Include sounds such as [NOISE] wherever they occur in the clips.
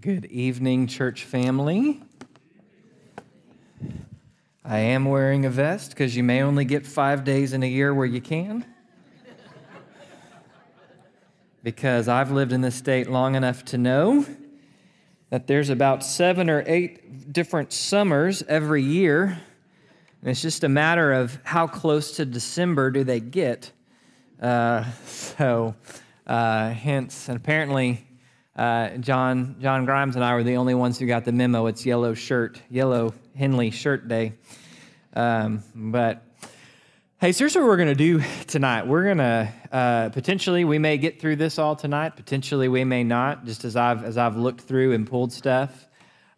Good evening, church family. I am wearing a vest because you may only get five days in a year where you can. because I've lived in this state long enough to know that there's about seven or eight different summers every year. And it's just a matter of how close to December do they get. Uh, [LAUGHS] so, uh, hence, and apparently, uh, John, John Grimes and I were the only ones who got the memo. It's yellow shirt, yellow Henley shirt day. Um, but hey, so here's what we're going to do tonight. We're going to uh, potentially, we may get through this all tonight. Potentially, we may not, just as I've, as I've looked through and pulled stuff.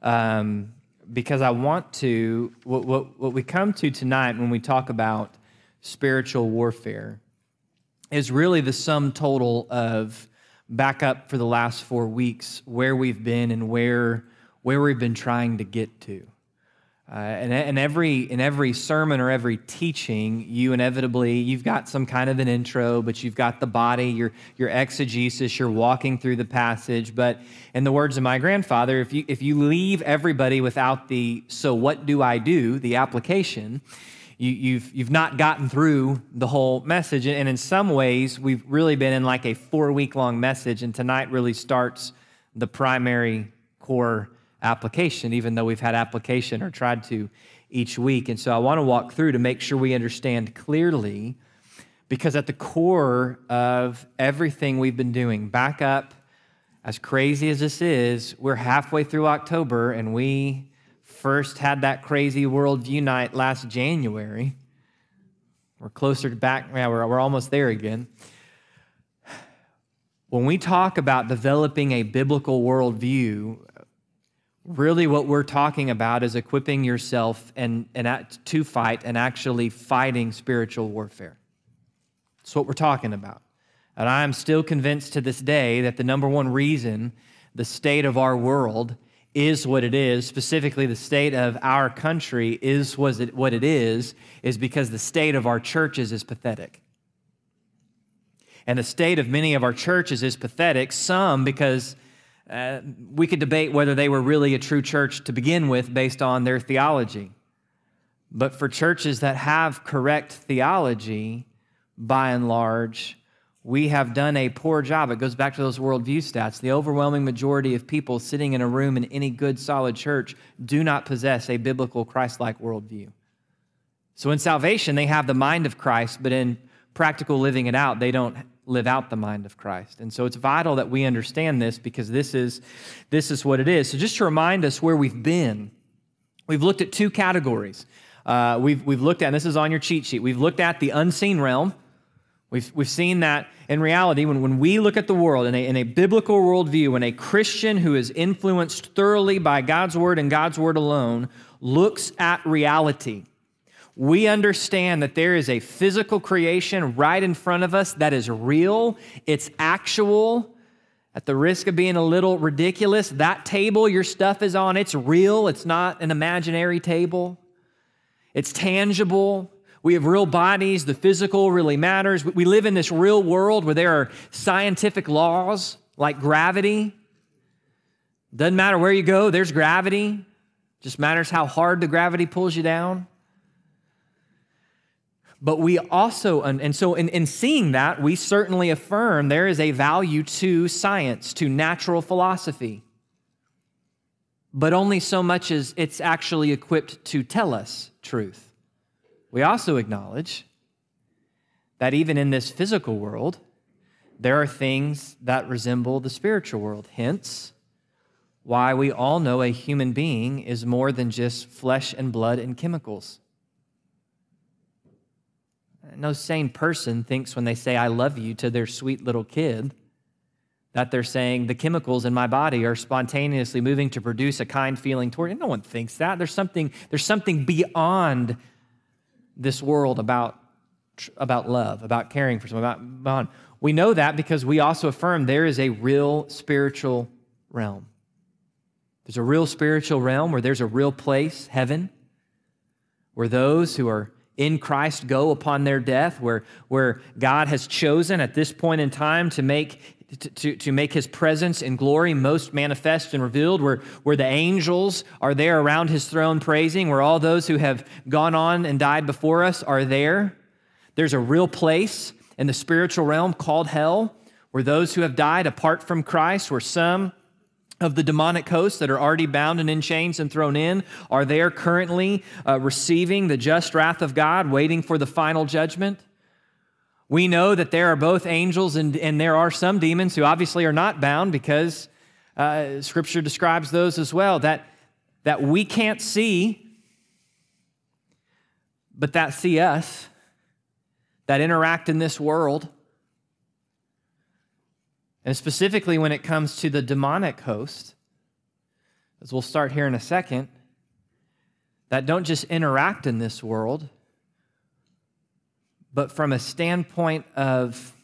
Um, because I want to, what, what, what we come to tonight when we talk about spiritual warfare is really the sum total of back up for the last four weeks where we've been and where, where we've been trying to get to. Uh, and, and every, in every sermon or every teaching, you inevitably, you've got some kind of an intro, but you've got the body, your, your exegesis, you're walking through the passage. But in the words of my grandfather, if you, if you leave everybody without the, so what do I do, the application, you, have you've, you've not gotten through the whole message. And in some ways, we've really been in like a four week long message, and tonight really starts the primary core application, even though we've had application or tried to each week. And so I want to walk through to make sure we understand clearly, because at the core of everything we've been doing, back up, as crazy as this is, we're halfway through October and we first had that crazy worldview night last January. We're closer to back, yeah, we're, we're almost there again. When we talk about developing a biblical worldview, really what we're talking about is equipping yourself and, and to fight and actually fighting spiritual warfare. That's what we're talking about. And I'm still convinced to this day that the number one reason the state of our world is what it is, specifically the state of our country is was it, what it is, is because the state of our churches is pathetic. And the state of many of our churches is pathetic, some because uh, we could debate whether they were really a true church to begin with based on their theology. But for churches that have correct theology, by and large, we have done a poor job. It goes back to those worldview stats. The overwhelming majority of people sitting in a room in any good, solid church do not possess a biblical, Christ like worldview. So in salvation, they have the mind of Christ, but in practical living it out, they don't live out the mind of Christ. And so it's vital that we understand this because this is, this is what it is. So just to remind us where we've been, we've looked at two categories. Uh, we've, we've looked at, this is on your cheat sheet, we've looked at the unseen realm We've, we've seen that in reality, when, when we look at the world in a, in a biblical worldview, when a Christian who is influenced thoroughly by God's word and God's word alone looks at reality, we understand that there is a physical creation right in front of us that is real, it's actual. At the risk of being a little ridiculous, that table your stuff is on, it's real, it's not an imaginary table. It's tangible, we have real bodies. The physical really matters. We live in this real world where there are scientific laws like gravity. Doesn't matter where you go, there's gravity. Just matters how hard the gravity pulls you down. But we also, and so in, in seeing that, we certainly affirm there is a value to science, to natural philosophy, but only so much as it's actually equipped to tell us truth. We also acknowledge that even in this physical world, there are things that resemble the spiritual world. Hence, why we all know a human being is more than just flesh and blood and chemicals. No sane person thinks when they say, I love you to their sweet little kid, that they're saying the chemicals in my body are spontaneously moving to produce a kind feeling toward it. No one thinks that. There's something, there's something beyond this world about, about love, about caring for someone, about bond. We know that because we also affirm there is a real spiritual realm. There's a real spiritual realm where there's a real place, heaven, where those who are in Christ go upon their death, where, where God has chosen at this point in time to make to, to, make his presence and glory most manifest and revealed, where, where the angels are there around his throne praising, where all those who have gone on and died before us are there. There's a real place in the spiritual realm called hell, where those who have died apart from Christ, where some of the demonic hosts that are already bound and in chains and thrown in are there currently uh, receiving the just wrath of God, waiting for the final judgment. We know that there are both angels and, and there are some demons who obviously are not bound because uh, Scripture describes those as well that, that we can't see, but that see us, that interact in this world. And specifically when it comes to the demonic host, as we'll start here in a second, that don't just interact in this world, but from a standpoint of,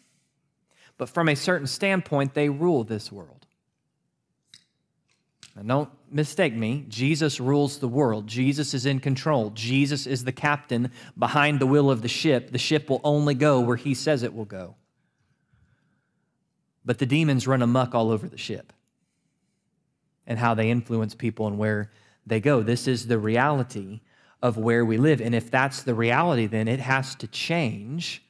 but from a certain standpoint, they rule this world. Now, don't mistake me. Jesus rules the world. Jesus is in control. Jesus is the captain behind the wheel of the ship. The ship will only go where he says it will go but the demons run amuck all over the ship and how they influence people and where they go. This is the reality of where we live. And if that's the reality, then it has to change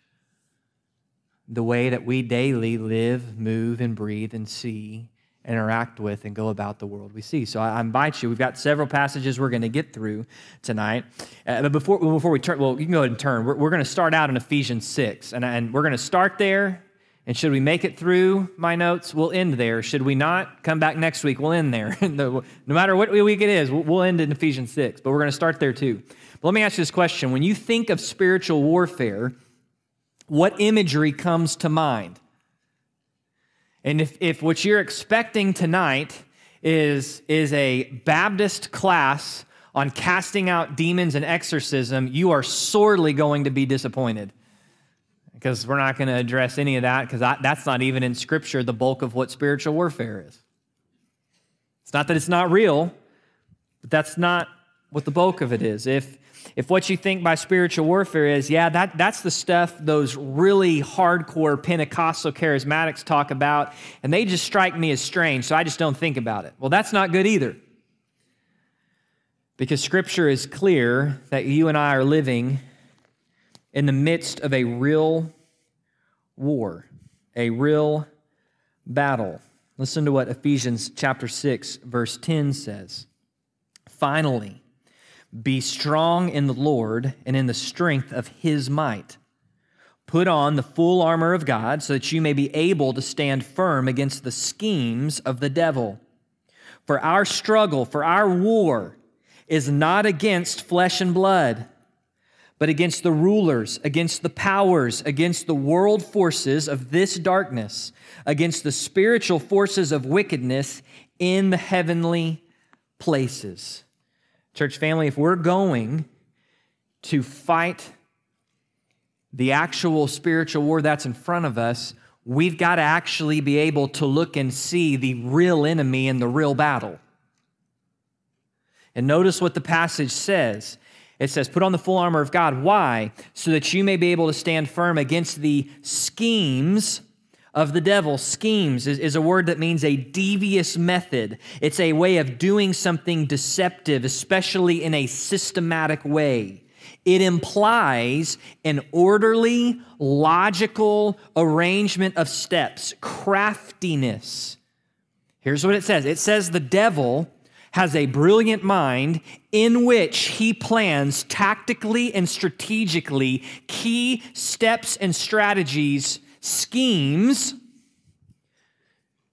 the way that we daily live, move, and breathe and see, interact with, and go about the world we see. So I invite you, we've got several passages we're going to get through tonight. Uh, but before, before we turn, well, you can go ahead and turn. We're, we're going to start out in Ephesians 6. And, and we're going to start there and should we make it through my notes, we'll end there. Should we not, come back next week, we'll end there. [LAUGHS] no matter what week it is, we'll end in Ephesians 6, but we're going to start there too. But let me ask you this question. When you think of spiritual warfare, what imagery comes to mind? And if, if what you're expecting tonight is, is a Baptist class on casting out demons and exorcism, you are sorely going to be disappointed because we're not going to address any of that because that's not even in Scripture the bulk of what spiritual warfare is. It's not that it's not real, but that's not what the bulk of it is. If if what you think by spiritual warfare is, yeah, that, that's the stuff those really hardcore Pentecostal charismatics talk about, and they just strike me as strange, so I just don't think about it. Well, that's not good either. Because Scripture is clear that you and I are living in the midst of a real war, a real battle. Listen to what Ephesians chapter 6 verse 10 says. Finally, be strong in the Lord and in the strength of his might. Put on the full armor of God so that you may be able to stand firm against the schemes of the devil. For our struggle, for our war, is not against flesh and blood but against the rulers, against the powers, against the world forces of this darkness, against the spiritual forces of wickedness in the heavenly places. Church family, if we're going to fight the actual spiritual war that's in front of us, we've got to actually be able to look and see the real enemy in the real battle. And notice what the passage says it says, Put on the full armor of God. Why? So that you may be able to stand firm against the schemes of the devil. Schemes is, is, a word that means a devious method, it's a way of doing something deceptive, especially in a systematic way. It implies an orderly, logical arrangement of steps, craftiness. Here's what it says it says the devil has a brilliant mind in which he plans tactically and strategically key steps and strategies, schemes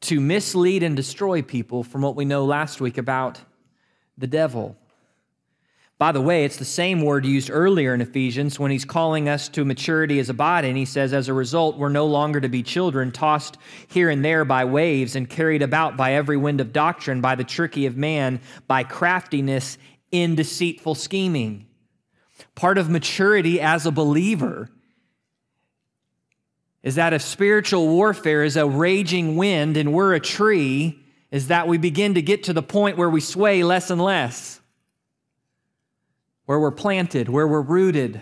to mislead and destroy people from what we know last week about the devil. By the way, it's the same word used earlier in Ephesians when he's calling us to maturity as a body. And he says, as a result, we're no longer to be children, tossed here and there by waves and carried about by every wind of doctrine, by the tricky of man, by craftiness in deceitful scheming. Part of maturity as a believer is that if spiritual warfare is a raging wind and we're a tree, is that we begin to get to the point where we sway less and less where we're planted, where we're rooted,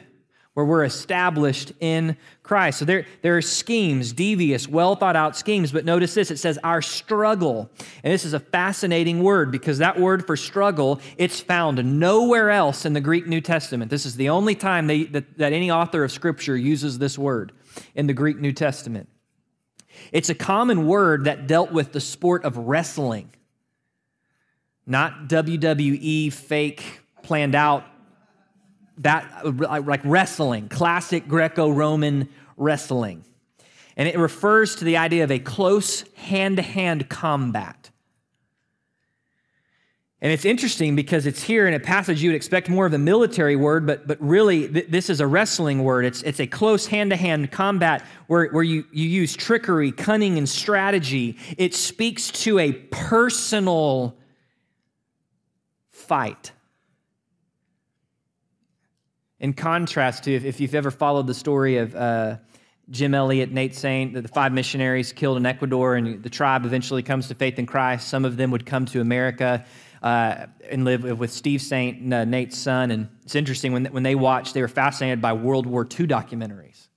where we're established in Christ. So there, there are schemes, devious, well thought out schemes, but notice this it says our struggle. And this is a fascinating word because that word for struggle, it's found nowhere else in the Greek New Testament. This is the only time they, that, that any author of Scripture uses this word in the Greek New Testament. It's a common word that dealt with the sport of wrestling, not WWE fake, planned out that uh, like wrestling, classic Greco-Roman wrestling. And it refers to the idea of a close hand-to-hand combat. And it's interesting because it's here in a passage you would expect more of a military word, but, but really th- this is a wrestling word. It's, it's a close hand to hand combat where, where you, you use trickery, cunning, and strategy. It speaks to a personal fight. In contrast to, if, you've ever followed the story of uh, Jim Elliot, Nate Saint, the five missionaries killed in Ecuador, and the tribe eventually comes to faith in Christ. Some of them would come to America uh, and live with Steve Saint, uh, Nate's son. And it's interesting, when, when they watched, they were fascinated by World War II documentaries.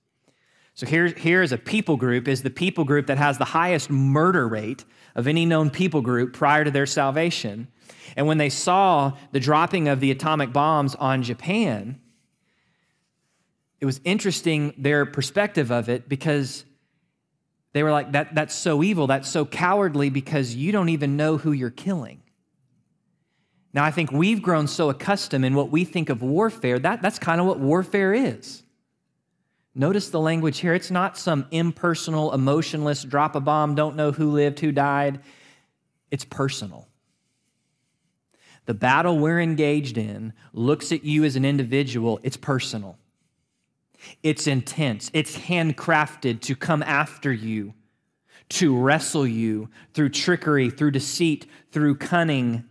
So here, here is a people group, is the people group that has the highest murder rate of any known people group prior to their salvation. And when they saw the dropping of the atomic bombs on Japan, it was interesting their perspective of it because they were like, that, that's so evil, that's so cowardly because you don't even know who you're killing. Now, I think we've grown so accustomed in what we think of warfare, that, that's kind of what warfare is. Notice the language here. It's not some impersonal, emotionless, drop a bomb, don't know who lived, who died. It's personal. The battle we're engaged in looks at you as an individual, it's personal. It's intense, it's handcrafted to come after you, to wrestle you through trickery, through deceit, through cunning.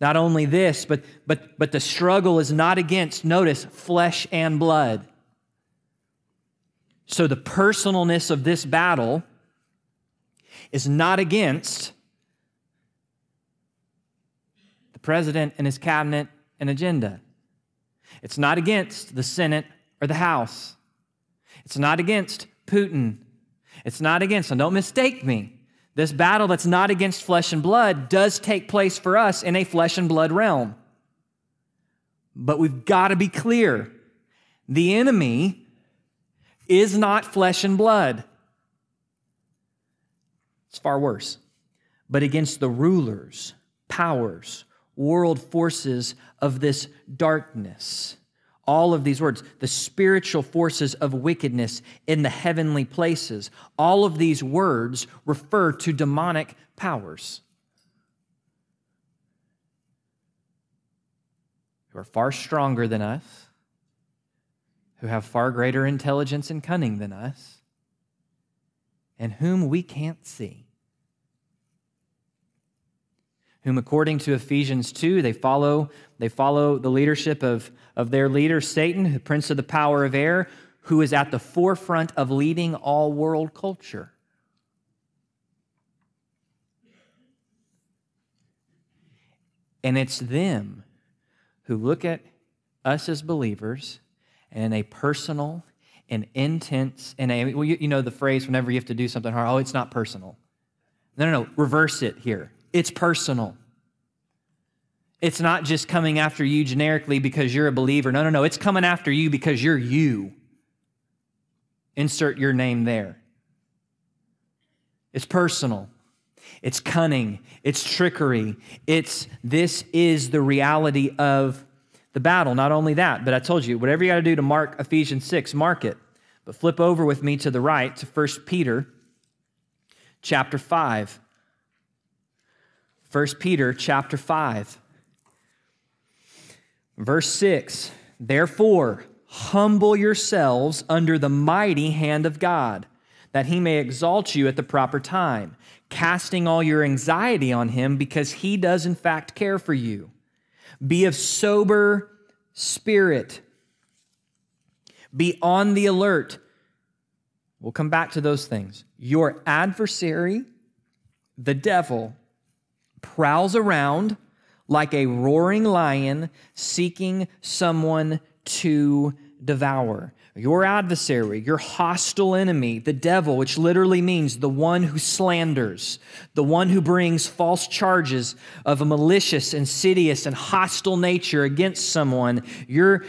Not only this, but, but, but the struggle is not against, notice, flesh and blood. So the personalness of this battle is not against the president and his cabinet and agenda. It's not against the Senate or the House. It's not against Putin. It's not against, and don't mistake me. This battle that's not against flesh and blood does take place for us in a flesh and blood realm. But we've got to be clear the enemy is not flesh and blood. It's far worse. But against the rulers, powers, world forces of this darkness all of these words, the spiritual forces of wickedness in the heavenly places, all of these words refer to demonic powers. Who are far stronger than us, who have far greater intelligence and cunning than us, and whom we can't see. Whom according to Ephesians 2, they follow, they follow the leadership of, of their leader, Satan, the prince of the power of air, who is at the forefront of leading all world culture. And it's them who look at us as believers in a personal and intense, and a, well, you, you know the phrase whenever you have to do something hard, oh, it's not personal. No, no, no, reverse it here. It's personal. It's not just coming after you generically because you're a believer. No, no, no. It's coming after you because you're you. Insert your name there. It's personal. It's cunning. It's trickery. It's this is the reality of the battle. Not only that, but I told you, whatever you got to do to mark Ephesians 6, mark it. But flip over with me to the right to 1 Peter chapter 5. 1 Peter chapter 5. Verse 6 Therefore, humble yourselves under the mighty hand of God, that he may exalt you at the proper time, casting all your anxiety on him because he does, in fact, care for you. Be of sober spirit, be on the alert. We'll come back to those things. Your adversary, the devil, prowls around like a roaring lion seeking someone to devour. Your adversary, your hostile enemy, the devil, which literally means the one who slanders, the one who brings false charges of a malicious, insidious, and hostile nature against someone, your,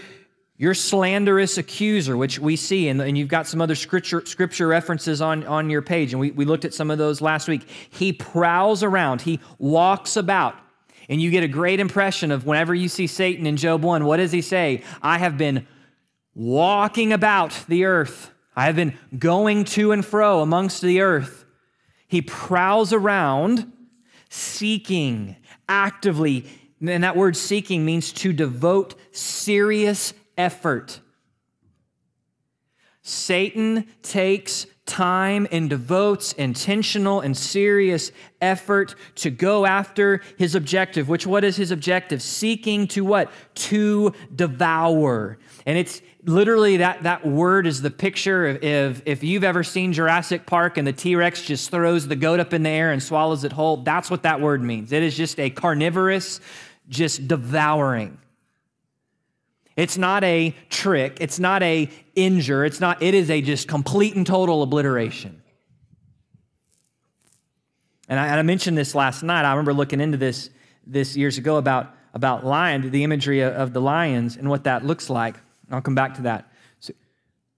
your slanderous accuser, which we see, and, and you've got some other scripture, scripture references on, on your page, and we, we looked at some of those last week. He prowls around, he walks about. And you get a great impression of whenever you see Satan in Job 1, what does he say? I have been walking about the earth. I have been going to and fro amongst the earth. He prowls around seeking actively. And that word seeking means to devote serious effort. Satan takes time and devotes intentional and serious effort to go after his objective which what is his objective seeking to what to devour and it's literally that, that word is the picture of if, if you've ever seen Jurassic Park and the T-Rex just throws the goat up in the air and swallows it whole, that's what that word means. It is just a carnivorous, just devouring. It's not a trick, it's not a injure, it's not, it is a just complete and total obliteration. And I, and I mentioned this last night. I remember looking into this this years ago about, about lion, the imagery of, of the lions and what that looks like. I'll come back to that. So,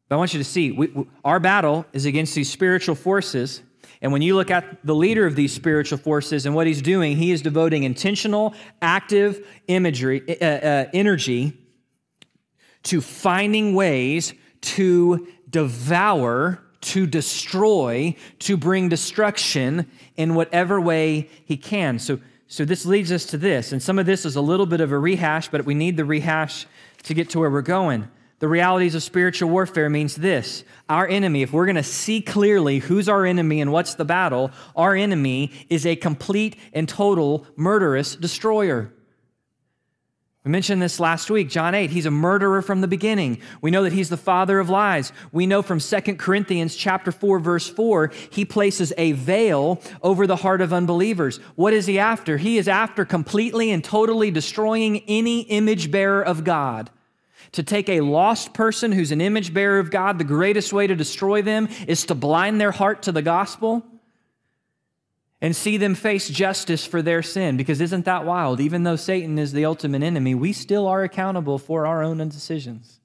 but I want you to see we, we, our battle is against these spiritual forces. And when you look at the leader of these spiritual forces and what he's doing, he is devoting intentional, active imagery, uh, uh, energy to finding ways to devour, to destroy, to bring destruction in whatever way he can. So, so this leads us to this. And some of this is a little bit of a rehash, but we need the rehash to get to where we're going. The realities of spiritual warfare means this our enemy, if we're going to see clearly who's our enemy and what's the battle, our enemy is a complete and total murderous destroyer. We mentioned this last week, John 8. He's a murderer from the beginning. We know that he's the father of lies. We know from 2 Corinthians chapter 4 verse 4, he places a veil over the heart of unbelievers. What is he after? He is after completely and totally destroying any image bearer of God. To take a lost person who's an image bearer of God, the greatest way to destroy them is to blind their heart to the gospel and see them face justice for their sin. Because isn't that wild? Even though Satan is the ultimate enemy, we still are accountable for our own decisions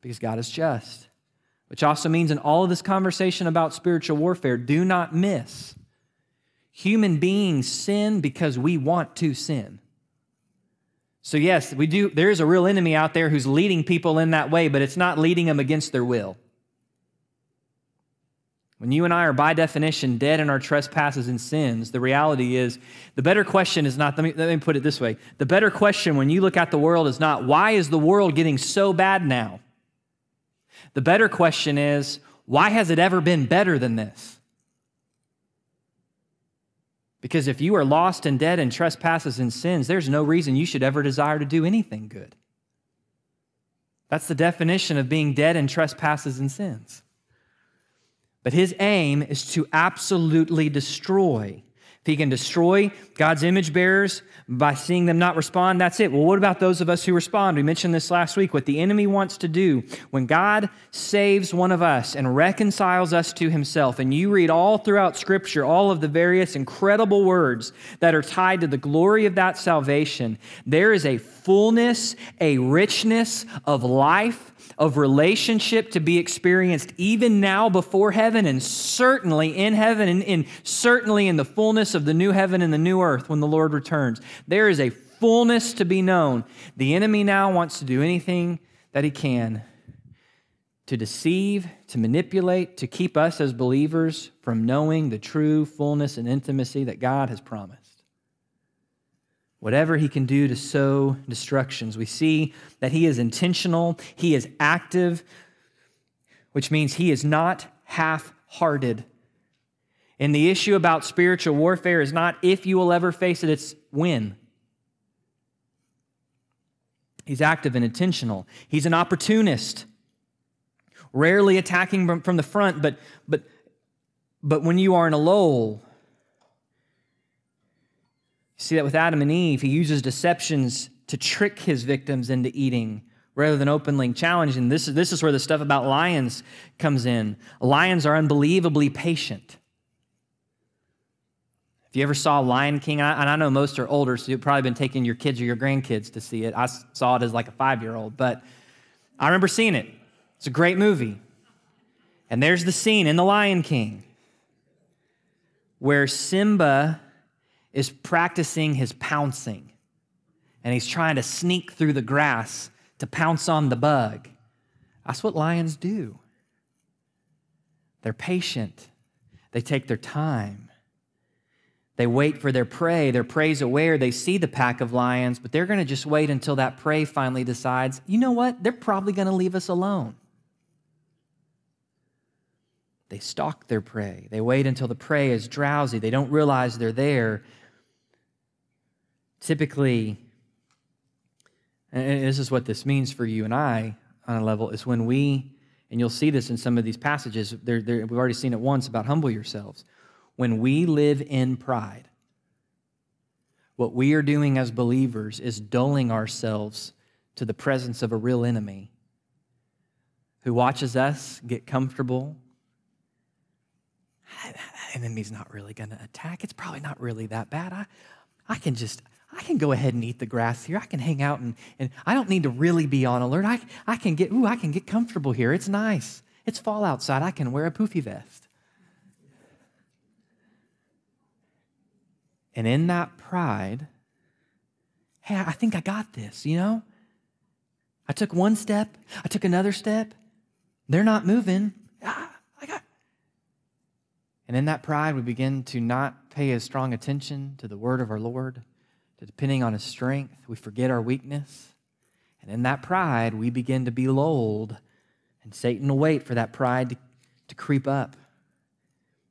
because God is just. Which also means, in all of this conversation about spiritual warfare, do not miss human beings sin because we want to sin. So, yes, we do, there is a real enemy out there who's leading people in that way, but it's not leading them against their will. When you and I are, by definition, dead in our trespasses and sins, the reality is the better question is not, let me, let me put it this way. The better question when you look at the world is not, why is the world getting so bad now? The better question is, why has it ever been better than this? Because if you are lost and dead in trespasses and sins, there's no reason you should ever desire to do anything good. That's the definition of being dead in trespasses and sins. But his aim is to absolutely destroy. If he can destroy God's image bearers by seeing them not respond, that's it. Well, what about those of us who respond? We mentioned this last week. What the enemy wants to do when God saves one of us and reconciles us to himself, and you read all throughout Scripture all of the various incredible words that are tied to the glory of that salvation, there is a fullness, a richness of life of relationship to be experienced even now before heaven and certainly in heaven and, and certainly in the fullness of the new heaven and the new earth when the Lord returns. There is a fullness to be known. The enemy now wants to do anything that he can to deceive, to manipulate, to keep us as believers from knowing the true fullness and intimacy that God has promised whatever he can do to sow destructions. We see that he is intentional, he is active, which means he is not half hearted. And the issue about spiritual warfare is not if you will ever face it, it's when. He's active and intentional. He's an opportunist, rarely attacking from the front, but, but, but when you are in a lull, see that with Adam and Eve, he uses deceptions to trick his victims into eating rather than openly challenging. This is, this is where the stuff about lions comes in. Lions are unbelievably patient. If you ever saw Lion King, and I know most are older, so you've probably been taking your kids or your grandkids to see it. I saw it as like a five year old, but I remember seeing it. It's a great movie. And there's the scene in The Lion King where Simba is practicing his pouncing and he's trying to sneak through the grass to pounce on the bug. That's what lions do. They're patient, they take their time. They wait for their prey. Their prey's aware. They see the pack of lions, but they're going to just wait until that prey finally decides, you know what? They're probably going to leave us alone. They stalk their prey. They wait until the prey is drowsy. They don't realize they're there. Typically, and this is what this means for you and I on a level, is when we, and you'll see this in some of these passages, they're, they're, we've already seen it once about humble yourselves. When we live in pride, what we are doing as believers is dulling ourselves to the presence of a real enemy who watches us get comfortable. Enemy's not really going to attack. It's probably not really that bad. I, I can just, I can go ahead and eat the grass here. I can hang out and, and I don't need to really be on alert. I, I can get, ooh, I can get comfortable here. It's nice. It's fall outside. I can wear a poofy vest. And in that pride, hey, I think I got this, you know? I took one step, I took another step. They're not moving. Ah, I got. And in that pride, we begin to not pay as strong attention to the word of our Lord to depending on his strength. We forget our weakness. And in that pride, we begin to be lulled. And Satan will wait for that pride to, to creep up.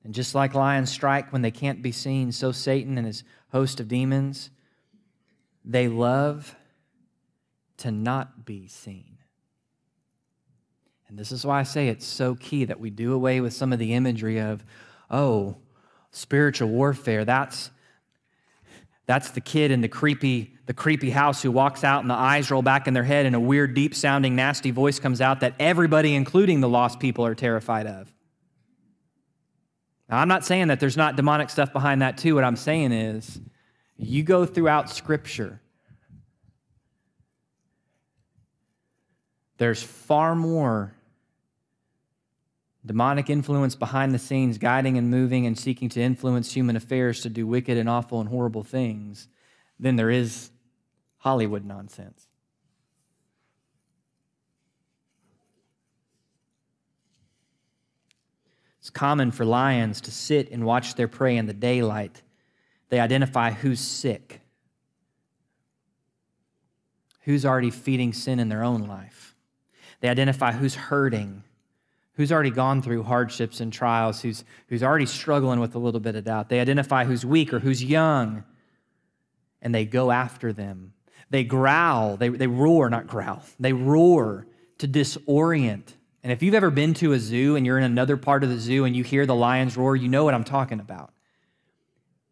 And just like lions strike when they can't be seen, so Satan and his host of demons, they love to not be seen. And this is why I say it's so key that we do away with some of the imagery of, oh, spiritual warfare. That's that's the kid in the creepy, the creepy house who walks out and the eyes roll back in their head and a weird, deep sounding, nasty voice comes out that everybody, including the lost people, are terrified of. Now, I'm not saying that there's not demonic stuff behind that too. What I'm saying is, you go throughout Scripture, there's far more demonic influence behind the scenes, guiding and moving and seeking to influence human affairs to do wicked and awful and horrible things, then there is Hollywood nonsense. It's common for lions to sit and watch their prey in the daylight. They identify who's sick, who's already feeding sin in their own life. They identify who's hurting who's already gone through hardships and trials, who's, who's already struggling with a little bit of doubt. They identify who's weak or who's young, and they go after them. They growl, they, they roar, not growl, they roar to disorient. And if you've ever been to a zoo and you're in another part of the zoo and you hear the lions roar, you know what I'm talking about.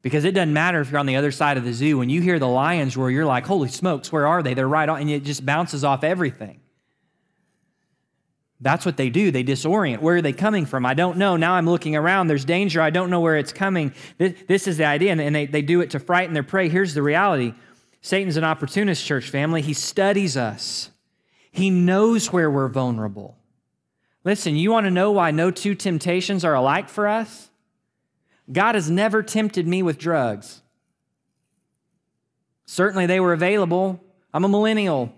Because it doesn't matter if you're on the other side of the zoo. When you hear the lions roar, you're like, holy smokes, where are they? They're right on, and it just bounces off everything. That's what they do. They disorient. Where are they coming from? I don't know. Now I'm looking around. There's danger. I don't know where it's coming. This, this is the idea. And they, they do it to frighten their prey. Here's the reality Satan's an opportunist, church family. He studies us, he knows where we're vulnerable. Listen, you want to know why no two temptations are alike for us? God has never tempted me with drugs. Certainly, they were available. I'm a millennial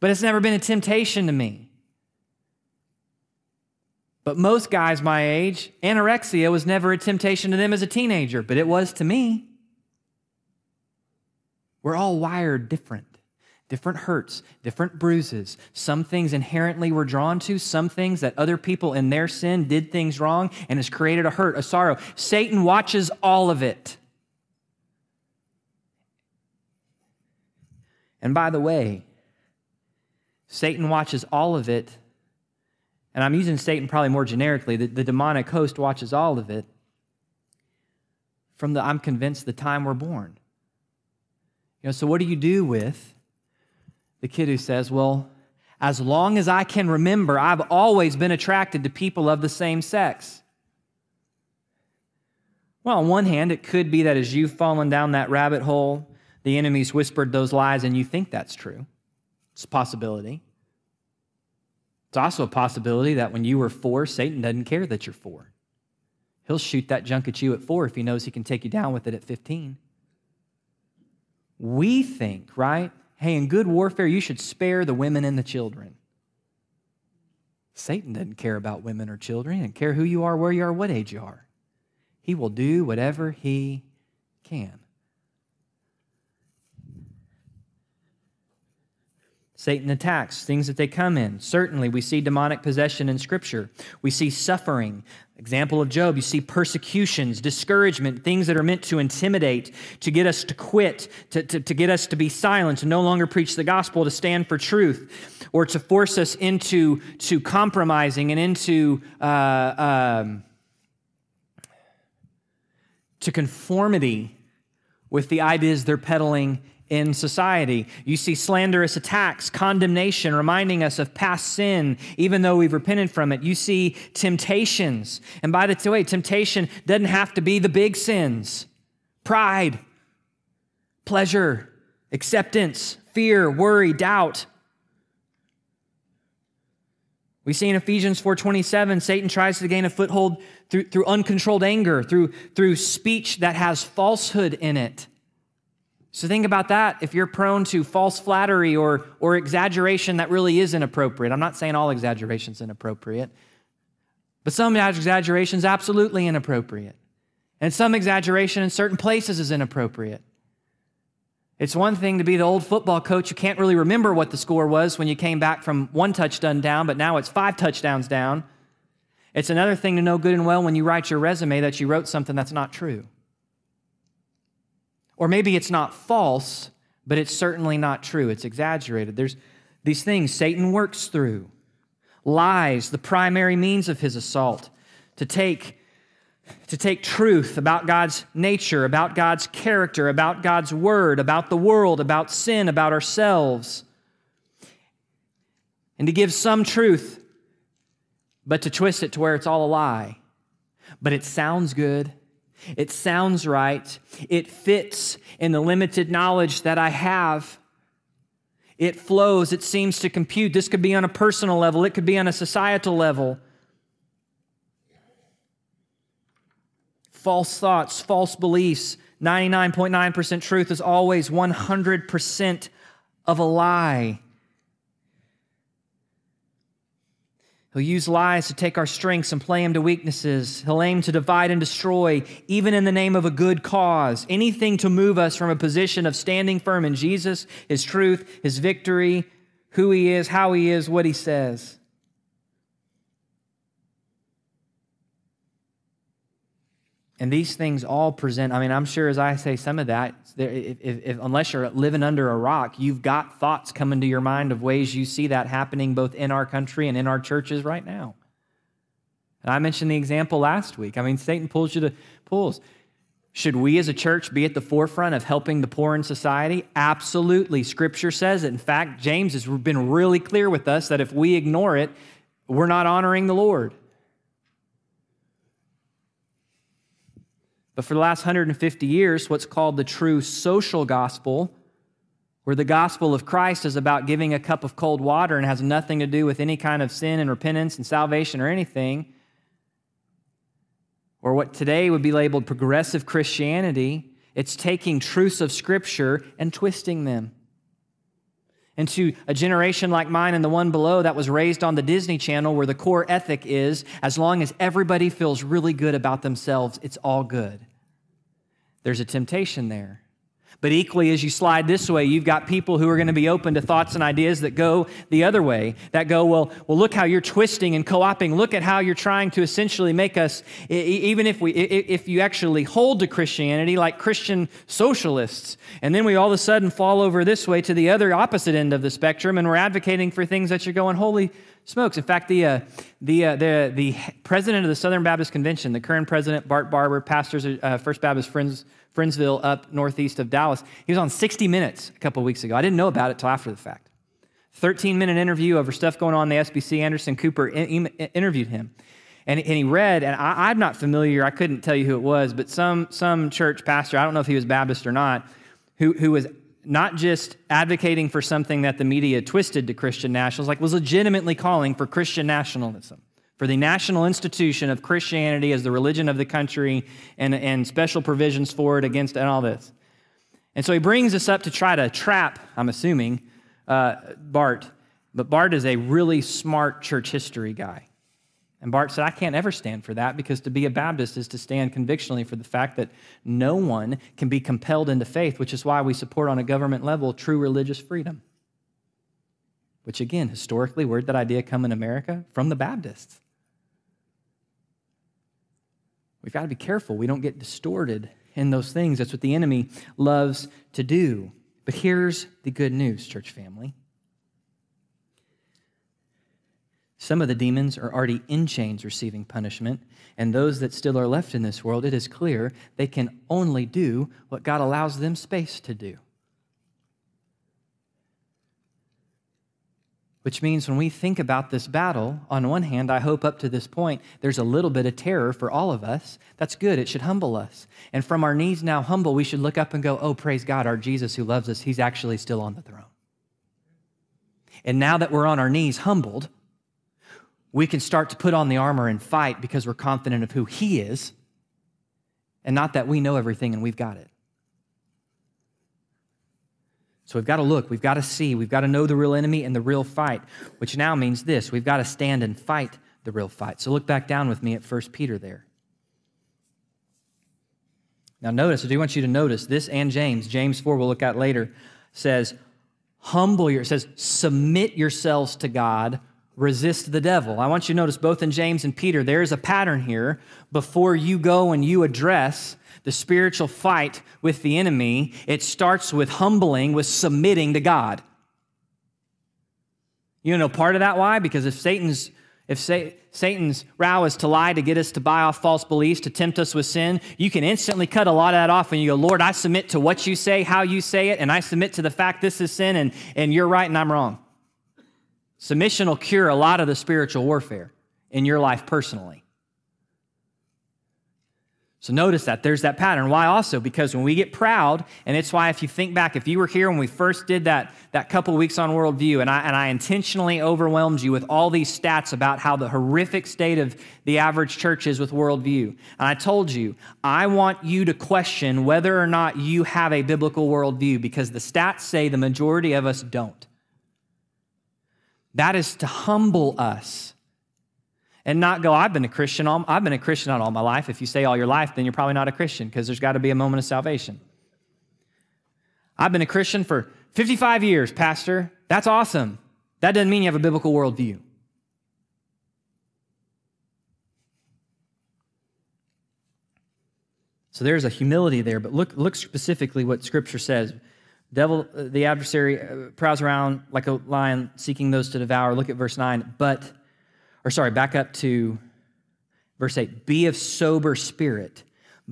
but it's never been a temptation to me. But most guys my age, anorexia was never a temptation to them as a teenager, but it was to me. We're all wired different. Different hurts, different bruises. Some things inherently we're drawn to, some things that other people in their sin did things wrong and has created a hurt, a sorrow. Satan watches all of it. And by the way, Satan watches all of it. And I'm using Satan probably more generically. The, the demonic host watches all of it from the, I'm convinced, the time we're born. You know, so what do you do with the kid who says, Well, as long as I can remember, I've always been attracted to people of the same sex. Well, on one hand, it could be that as you've fallen down that rabbit hole, the enemy's whispered those lies and you think that's true. It's a possibility. It's also a possibility that when you were four, Satan doesn't care that you're four. He'll shoot that junk at you at four if he knows he can take you down with it at 15. We think, right? Hey, in good warfare, you should spare the women and the children. Satan doesn't care about women or children. He doesn't care who you are, where you are, what age you are. He will do whatever he can. Satan attacks things that they come in. Certainly, we see demonic possession in Scripture. We see suffering. Example of Job, you see persecutions, discouragement, things that are meant to intimidate, to get us to quit, to, to, to get us to be silent, to no longer preach the gospel, to stand for truth, or to force us into to compromising and into uh, um, to conformity with the ideas they're peddling in society. You see slanderous attacks, condemnation, reminding us of past sin, even though we've repented from it. You see temptations. And by the way, temptation doesn't have to be the big sins pride, pleasure, acceptance, fear, worry, doubt. We see in Ephesians 4:27, Satan tries to gain a foothold through, through uncontrolled anger, through, through speech that has falsehood in it. So think about that if you're prone to false flattery or, or exaggeration that really is inappropriate. I'm not saying all exaggeration is inappropriate, but some exaggeration is absolutely inappropriate. And some exaggeration in certain places is inappropriate. It's one thing to be the old football coach who can't really remember what the score was when you came back from one touchdown down, but now it's five touchdowns down. It's another thing to know good and well when you write your resume that you wrote something that's not true. Or maybe it's not false, but it's certainly not true. It's exaggerated. There's these things Satan works through. Lies, the primary means of his assault, to take to take truth about God's nature, about God's character, about God's word, about the world, about sin, about ourselves, and to give some truth, but to twist it to where it's all a lie. But it sounds good. It sounds right. It fits in the limited knowledge that I have. It flows. It seems to compute. This could be on a personal level, it could be on a societal level. False thoughts, false beliefs. 99.9% truth is always 100% of a lie. He'll use lies to take our strengths and play them to weaknesses. He'll aim to divide and destroy, even in the name of a good cause. Anything to move us from a position of standing firm in Jesus, His truth, His victory, who He is, how He is, what He says. And these things all present, I mean, I'm sure as I say some of that, if, if, unless you're living under a rock, you've got thoughts coming to your mind of ways you see that happening both in our country and in our churches right now. And I mentioned the example last week. I mean, Satan pulls you to pulls. Should we as a church be at the forefront of helping the poor in society? Absolutely. Scripture says it. In fact, James has been really clear with us that if we ignore it, we're not honoring the Lord. But for the last 150 years, what's called the true social gospel, where the gospel of Christ is about giving a cup of cold water and has nothing to do with any kind of sin and repentance and salvation or anything, or what today would be labeled progressive Christianity, it's taking truths of Scripture and twisting them. And to a generation like mine and the one below that was raised on the Disney Channel, where the core ethic is as long as everybody feels really good about themselves, it's all good there's a temptation there. But equally, as you slide this way, you've got people who are going to be open to thoughts and ideas that go the other way, that go, well, well look how you're twisting and co opting. Look at how you're trying to essentially make us, even if, we, if you actually hold to Christianity like Christian socialists. And then we all of a sudden fall over this way to the other opposite end of the spectrum, and we're advocating for things that you're going, holy smokes. In fact, the, uh, the, uh, the, the president of the Southern Baptist Convention, the current president, Bart Barber, pastors uh, First Baptist Friends, Friendsville up northeast of Dallas, he was on 60 Minutes a couple weeks ago. I didn't know about it till after the fact. 13 minute interview over stuff going on in the SBC. Anderson Cooper in, in, interviewed him. And, and he read, and I, I'm not familiar, I couldn't tell you who it was, but some, some church pastor, I don't know if he was Baptist or not, who, who was not just advocating for something that the media twisted to Christian nationals, like was legitimately calling for Christian nationalism, for the national institution of Christianity as the religion of the country and, and special provisions for it against and all this. And so he brings us up to try to trap, I'm assuming, uh, Bart. But Bart is a really smart church history guy. And Bart said, I can't ever stand for that because to be a Baptist is to stand convictionally for the fact that no one can be compelled into faith, which is why we support on a government level true religious freedom. Which, again, historically, where'd that idea come in America? From the Baptists. We've got to be careful we don't get distorted in those things. That's what the enemy loves to do. But here's the good news, church family Some of the demons are already in chains receiving punishment, and those that still are left in this world, it is clear they can only do what God allows them space to do. Which means when we think about this battle, on one hand, I hope up to this point, there's a little bit of terror for all of us. That's good. It should humble us. And from our knees now humble, we should look up and go, oh, praise God, our Jesus who loves us, he's actually still on the throne. And now that we're on our knees humbled, we can start to put on the armor and fight because we're confident of who He is, and not that we know everything and we've got it. So we've got to look, we've got to see, we've got to know the real enemy and the real fight, which now means this we've got to stand and fight the real fight. So look back down with me at 1 Peter there. Now, notice, I do want you to notice this and James, James 4, we'll look at later, says, humble your, says, submit yourselves to God resist the devil. I want you to notice both in James and Peter, there's a pattern here. Before you go and you address the spiritual fight with the enemy, it starts with humbling, with submitting to God. You know part of that why? Because if Satan's if Satan's row is to lie, to get us to buy off false beliefs, to tempt us with sin, you can instantly cut a lot of that off and you go, Lord, I submit to what you say, how you say it, and I submit to the fact this is sin and, and you're right and I'm wrong. Submission will cure a lot of the spiritual warfare in your life personally. So notice that there's that pattern. Why also? Because when we get proud, and it's why if you think back, if you were here when we first did that, that couple weeks on worldview, and I, and I intentionally overwhelmed you with all these stats about how the horrific state of the average church is with worldview. And I told you, I want you to question whether or not you have a biblical worldview because the stats say the majority of us don't. That is to humble us and not go, I've been a Christian, all, I've been a Christian not all my life. If you say all your life, then you're probably not a Christian because there's got to be a moment of salvation. I've been a Christian for 55 years, Pastor. That's awesome. That doesn't mean you have a biblical worldview. So there's a humility there, but look, look specifically what Scripture says. Devil, uh, the adversary, uh, prowls around like a lion seeking those to devour. Look at verse 9. But, or sorry, back up to verse 8. Be of sober spirit,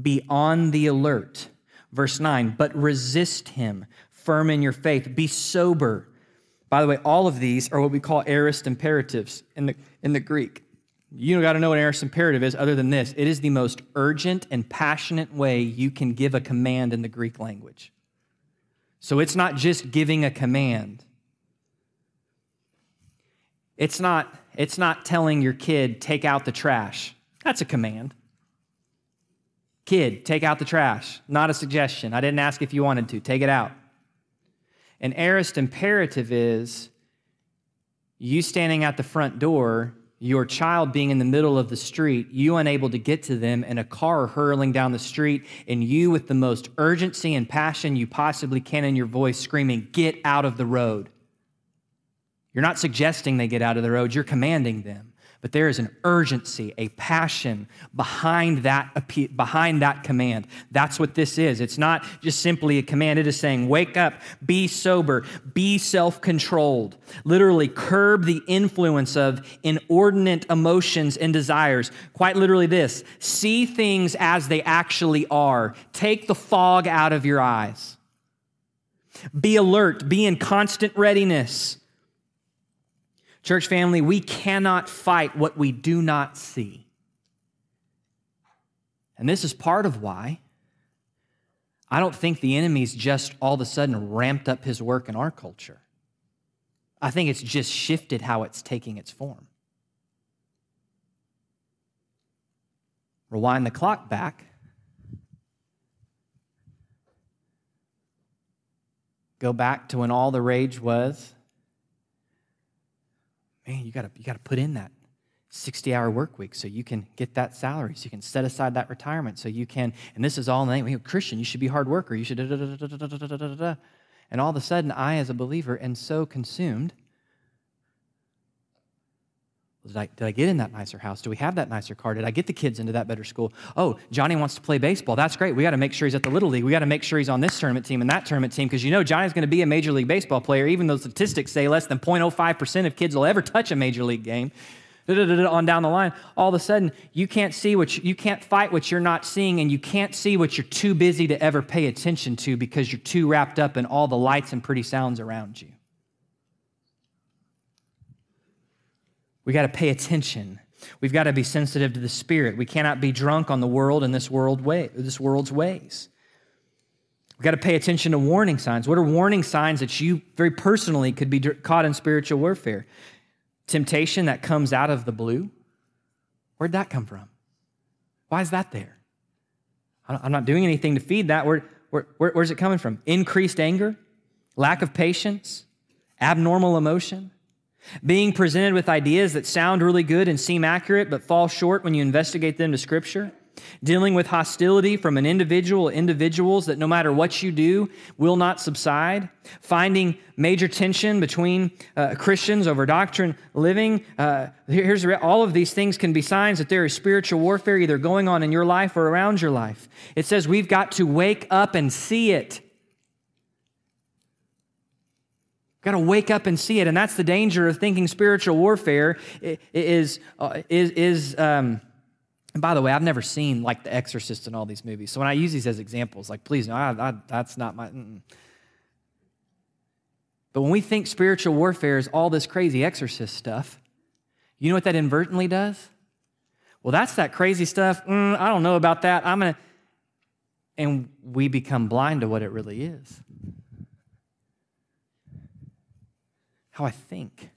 be on the alert. Verse 9. But resist him, firm in your faith, be sober. By the way, all of these are what we call aorist imperatives in the, in the Greek. You got to know what an aorist imperative is, other than this. It is the most urgent and passionate way you can give a command in the Greek language. So it's not just giving a command. It's not, it's not telling your kid, take out the trash. That's a command. Kid, take out the trash. Not a suggestion. I didn't ask if you wanted to. Take it out. An aorist imperative is you standing at the front door your child being in the middle of the street, you unable to get to them, and a car hurling down the street, and you with the most urgency and passion you possibly can in your voice screaming, Get out of the road. You're not suggesting they get out of the road, you're commanding them. But there is an urgency, a passion behind that, behind that command. That's what this is. It's not just simply a command. It is saying, wake up, be sober, be self controlled. Literally, curb the influence of inordinate emotions and desires. Quite literally, this see things as they actually are. Take the fog out of your eyes. Be alert, be in constant readiness Church family, we cannot fight what we do not see. And this is part of why I don't think the enemy's just all of a sudden ramped up his work in our culture. I think it's just shifted how it's taking its form. Rewind the clock back. Go back to when all the rage was. Man, you gotta, you gotta put in that 60 hour work week so you can get that salary, so you can set aside that retirement, so you can, and this is all in the name, of Christian, you should be hard worker, you should, and all of a sudden, I, as a believer, am so consumed did I, did I get in that nicer house? Do we have that nicer car? Did I get the kids into that better school? Oh, Johnny wants to play baseball. That's great. We got to make sure he's at the Little League. We got to make sure he's on this tournament team and that tournament team because you know Johnny's going to be a Major League Baseball player, even though statistics say less than 0.05% of kids will ever touch a Major League game. On down the line, all of a sudden you can't see what you, you can't fight what you're not seeing, and you can't see what you're too busy to ever pay attention to because you're too wrapped up in all the lights and pretty sounds around you. We got to pay attention. We've got to be sensitive to the Spirit. We cannot be drunk on the world and this, world way, this world's ways. We've got to pay attention to warning signs. What are warning signs that you very personally could be caught in spiritual warfare? Temptation that comes out of the blue. Where'd that come from? Why is that there? I'm not doing anything to feed that. Where, where, where's it coming from? Increased anger, lack of patience, abnormal emotion, being presented with ideas that sound really good and seem accurate but fall short when you investigate them to Scripture. Dealing with hostility from an individual, individuals that no matter what you do will not subside. Finding major tension between uh, Christians over doctrine living. Uh, here's all of these things can be signs that there is spiritual warfare either going on in your life or around your life. It says we've got to wake up and see it. Got to wake up and see it, and that's the danger of thinking spiritual warfare is uh, is is. Um, and by the way, I've never seen like The Exorcist and all these movies, so when I use these as examples, like please, no, I, I, that's not my. Mm-mm. But when we think spiritual warfare is all this crazy exorcist stuff, you know what that inadvertently does? Well, that's that crazy stuff. Mm, I don't know about that. I'm gonna, and we become blind to what it really is. How I think.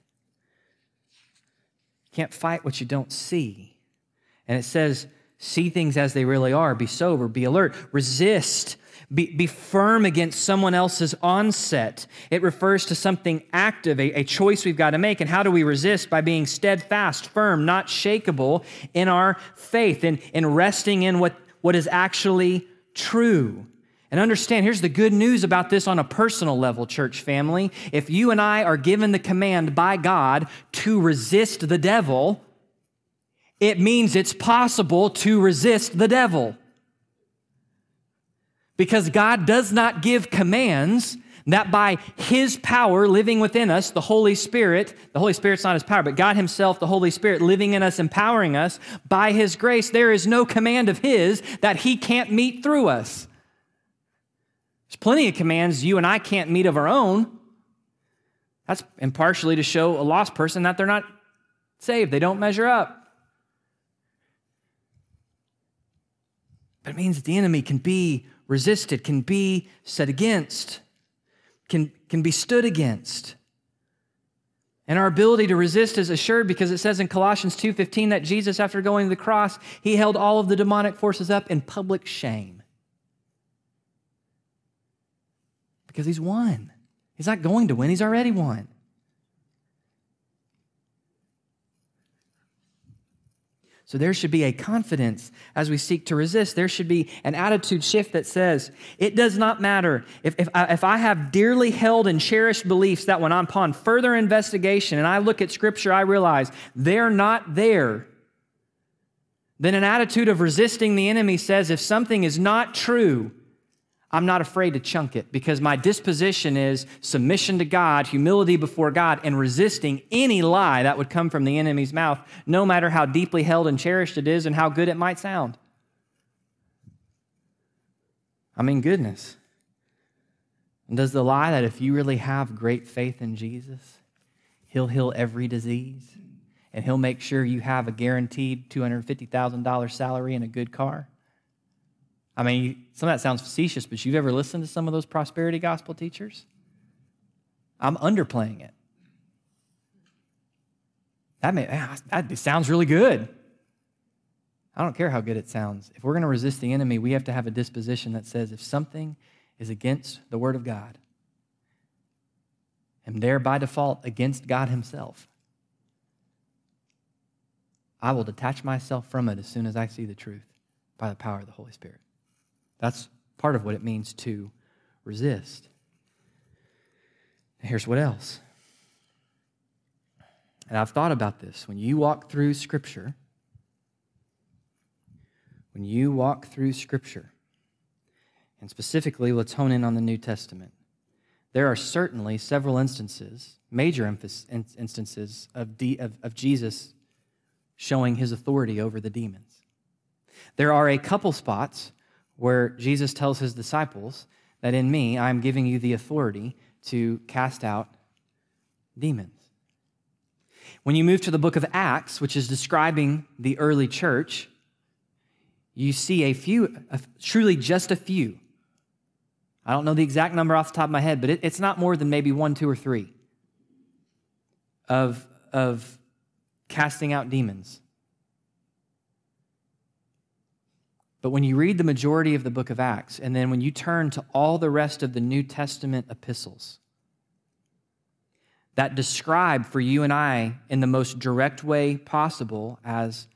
You can't fight what you don't see. And it says, see things as they really are, be sober, be alert, resist. Be, be firm against someone else's onset. It refers to something active, a, a choice we've got to make. And how do we resist? By being steadfast, firm, not shakable in our faith, in, in resting in what, what is actually true. And understand, here's the good news about this on a personal level, church family. If you and I are given the command by God to resist the devil, it means it's possible to resist the devil. Because God does not give commands that by His power living within us, the Holy Spirit, the Holy Spirit's not His power, but God Himself, the Holy Spirit living in us, empowering us, by His grace, there is no command of His that He can't meet through us. There's plenty of commands you and I can't meet of our own. That's impartially to show a lost person that they're not saved, they don't measure up. But it means the enemy can be resisted, can be set against, can, can be stood against. And our ability to resist is assured because it says in Colossians 2:15 that Jesus after going to the cross, he held all of the demonic forces up in public shame. Because he's won. He's not going to win, he's already won. So there should be a confidence as we seek to resist. There should be an attitude shift that says, it does not matter. If, if, I, if I have dearly held and cherished beliefs that when I'm upon further investigation and I look at Scripture, I realize they're not there, then an attitude of resisting the enemy says, if something is not true, I'm not afraid to chunk it because my disposition is submission to God, humility before God, and resisting any lie that would come from the enemy's mouth, no matter how deeply held and cherished it is and how good it might sound. I mean, goodness. And does the lie that if you really have great faith in Jesus He'll heal every disease, and He'll make sure you have a guaranteed $250,000 salary and a good car. I mean, some of that sounds facetious, but you've ever listened to some of those prosperity gospel teachers? I'm underplaying it. That, may, that sounds really good. I don't care how good it sounds. If we're going to resist the enemy, we have to have a disposition that says if something is against the Word of God, and there by default against God Himself, I will detach myself from it as soon as I see the truth by the power of the Holy Spirit. That's part of what it means to resist. Here's what else. And I've thought about this. When you walk through Scripture, when you walk through Scripture, and specifically, let's hone in on the New Testament. There are certainly several instances, major instances, of, of, of Jesus showing his authority over the demons. There are a couple spots where Jesus tells his disciples that in me, I'm giving you the authority to cast out demons. When you move to the book of Acts, which is describing the early church, you see a few, truly just a few. I don't know the exact number off the top of my head, but it, it's not more than maybe one, two, or three of, of casting out demons. But when you read the majority of the book of Acts, and then when you turn to all the rest of the New Testament epistles that describe for you and I in the most direct way possible as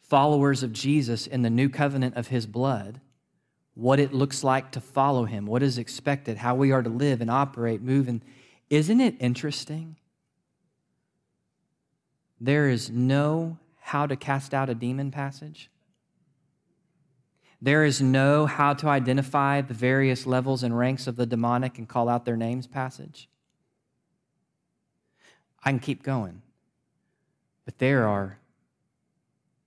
followers of Jesus in the new covenant of his blood, what it looks like to follow him, what is expected, how we are to live and operate, move. And isn't it interesting? There is no how to cast out a demon passage. There is no how to identify the various levels and ranks of the demonic and call out their names passage. I can keep going. But there are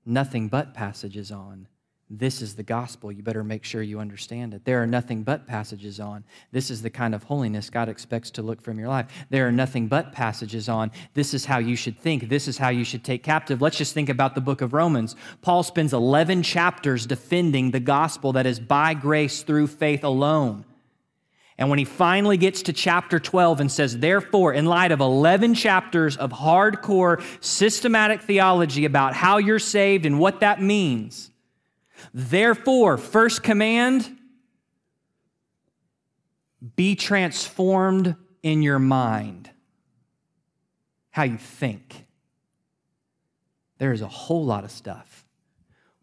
nothing but passages on this is the gospel. You better make sure you understand it. There are nothing but passages on. This is the kind of holiness God expects to look from your life. There are nothing but passages on. This is how you should think. This is how you should take captive. Let's just think about the book of Romans. Paul spends 11 chapters defending the gospel that is by grace through faith alone. And when he finally gets to chapter 12 and says, Therefore, in light of 11 chapters of hardcore systematic theology about how you're saved and what that means, Therefore, first command be transformed in your mind, how you think. There's a whole lot of stuff.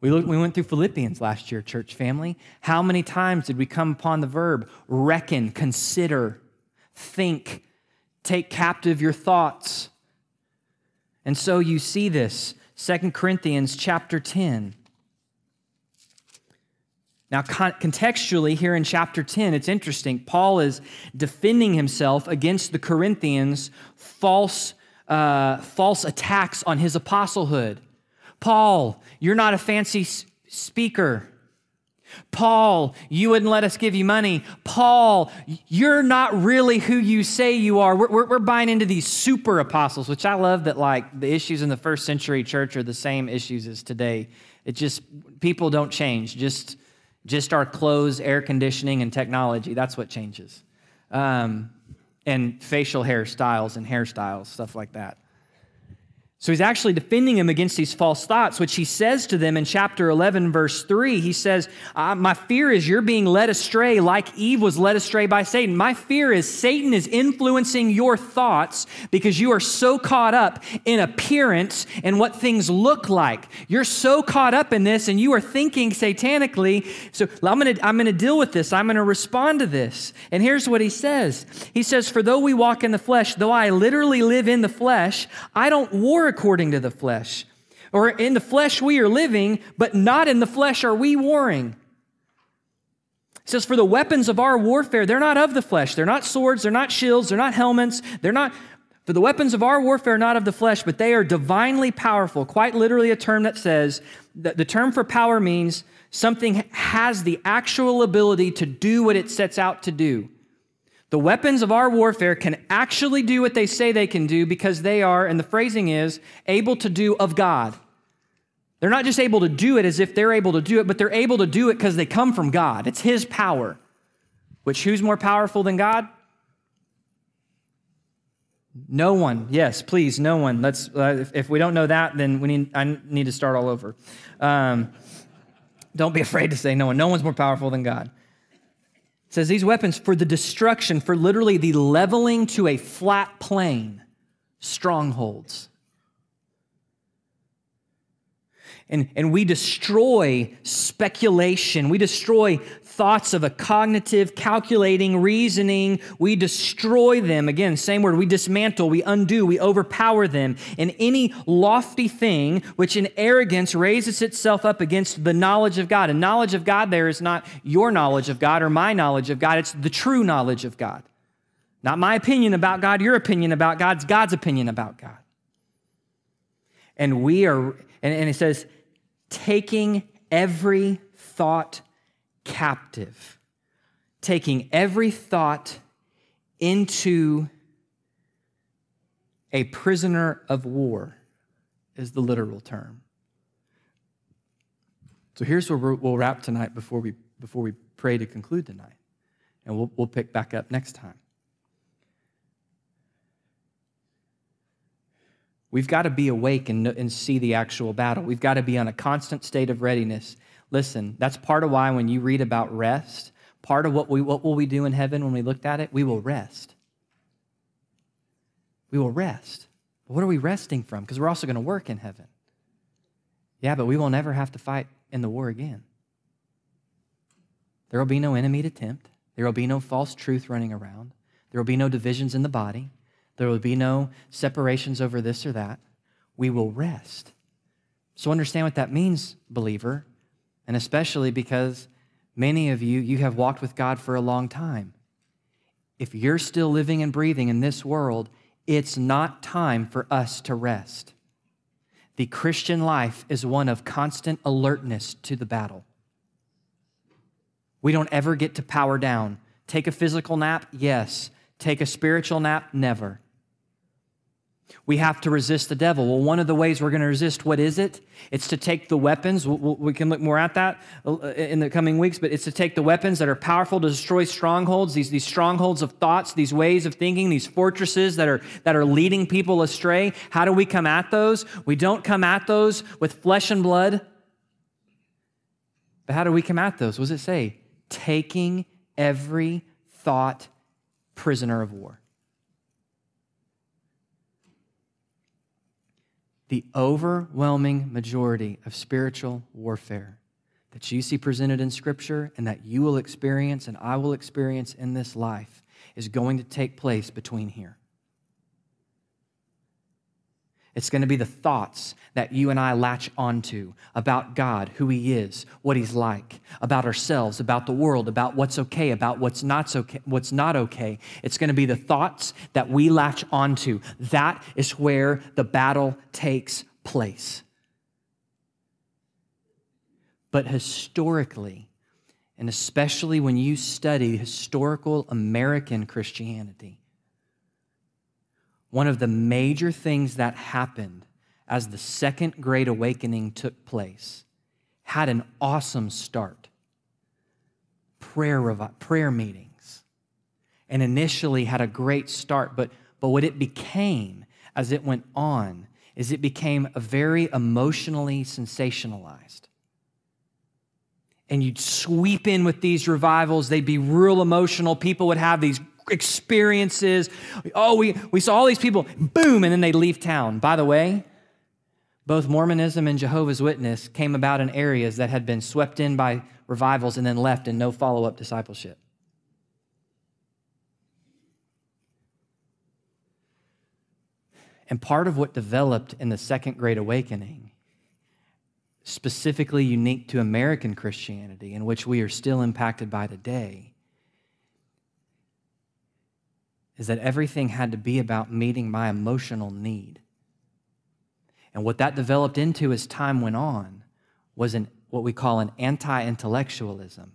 We, looked, we went through Philippians last year, church family. How many times did we come upon the verb reckon, consider, think, take captive your thoughts? And so you see this, Second Corinthians chapter 10. Now, contextually, here in chapter 10, it's interesting. Paul is defending himself against the Corinthians' false, uh, false attacks on his apostlehood. Paul, you're not a fancy speaker. Paul, you wouldn't let us give you money. Paul, you're not really who you say you are. We're, we're, we're, buying into these super apostles, which I love that, like, the issues in the first century church are the same issues as today. It just, people don't change. Just, just our clothes, air conditioning, and technology. That's what changes. Um, and facial hairstyles and hairstyles, stuff like that. So he's actually defending him against these false thoughts, which he says to them in chapter 11, verse 3. He says, uh, My fear is you're being led astray like Eve was led astray by Satan. My fear is Satan is influencing your thoughts because you are so caught up in appearance and what things look like. You're so caught up in this and you are thinking satanically. So I'm going to I'm going to deal with this. I'm going to respond to this. And here's what he says He says, For though we walk in the flesh, though I literally live in the flesh, I don't war according to the flesh. Or in the flesh we are living, but not in the flesh are we warring. It says, For the weapons of our warfare, they're not of the flesh. They're not swords, they're not shields, they're not helmets, they're not. For the weapons of our warfare are not of the flesh, but they are divinely powerful. Quite literally, a term that says that the term for power means something has the actual ability to do what it sets out to do. The weapons of our warfare can actually do what they say they can do because they are, and the phrasing is, able to do of God. They're not just able to do it as if they're able to do it, but they're able to do it because they come from God. It's His power. Which, who's more powerful than God? No one. Yes, please, no one. Let's. Uh, if, if, we don't know that, then we need. I need to start all over. Um, don't be afraid to say no one. No one's more powerful than God. Says these weapons for the destruction, for literally the leveling to a flat plane, strongholds. And, and we destroy speculation. We destroy thoughts of a cognitive, calculating, reasoning. We destroy them. Again, same word. We dismantle, we undo, we overpower them. And any lofty thing which in arrogance raises itself up against the knowledge of God. And knowledge of God there is not your knowledge of God or my knowledge of God, it's the true knowledge of God. Not my opinion about God, your opinion about God's God's opinion about God. And we are, and, and it says, taking every thought captive, taking every thought into a prisoner of war, is the literal term. So here's where we'll wrap tonight before we, before we pray to conclude tonight. And we'll, we'll pick back up next time. We've got to be awake and, and see the actual battle. We've got to be on a constant state of readiness Listen, that's part of why when you read about rest, part of what we what will we do in heaven when we looked at it? We will rest. We will rest. But what are we resting from? Because we're also going to work in heaven. Yeah, but we will never have to fight in the war again. There will be no enemy to tempt. There will be no false truth running around. There will be no divisions in the body. There will be no separations over this or that. We will rest. So understand what that means, believer and especially because many of you, you have walked with God for a long time. If you're still living and breathing in this world, it's not time for us to rest. The Christian life is one of constant alertness to the battle. We don't ever get to power down. Take a physical nap? Yes. Take a spiritual nap? Never. We have to resist the devil. Well, one of the ways we're going to resist, what is it? It's to take the weapons. We can look more at that uh, in the coming weeks, but it's to take the weapons that are powerful to destroy strongholds, these, these strongholds of thoughts, these ways of thinking, these fortresses that are, that are leading people astray. How do we come at those? We don't come at those with flesh and blood. But how do we come at those? What does it say? Taking every thought prisoner of war. The overwhelming majority of spiritual warfare that you see presented in Scripture and that you will experience and I will experience in this life is going to take place between here. It's going to be the thoughts that you and I latch onto about God, who He is, what He's like, about ourselves, about the world, about what's okay, about what's not okay, what's not okay. It's going to be the thoughts that we latch onto. That is where the battle takes place. But historically, and especially when you study historical American Christianity, one of the major things that happened as the Second Great Awakening took place had an awesome start prayer, prayer meetings. And initially had a great start, but, but what it became as it went on is it became a very emotionally sensationalized. And you'd sweep in with these revivals, they'd be real emotional. People would have these experiences. Oh, we, we saw all these people, boom, and then they leave town. By the way, both Mormonism and Jehovah's Witness came about in areas that had been swept in by revivals and then left in no follow up discipleship. And part of what developed in the Second Great Awakening, specifically unique to American Christianity, in which we are still impacted by today, is that everything had to be about meeting my emotional need. And what that developed into as time went on was an, what we call an anti intellectualism,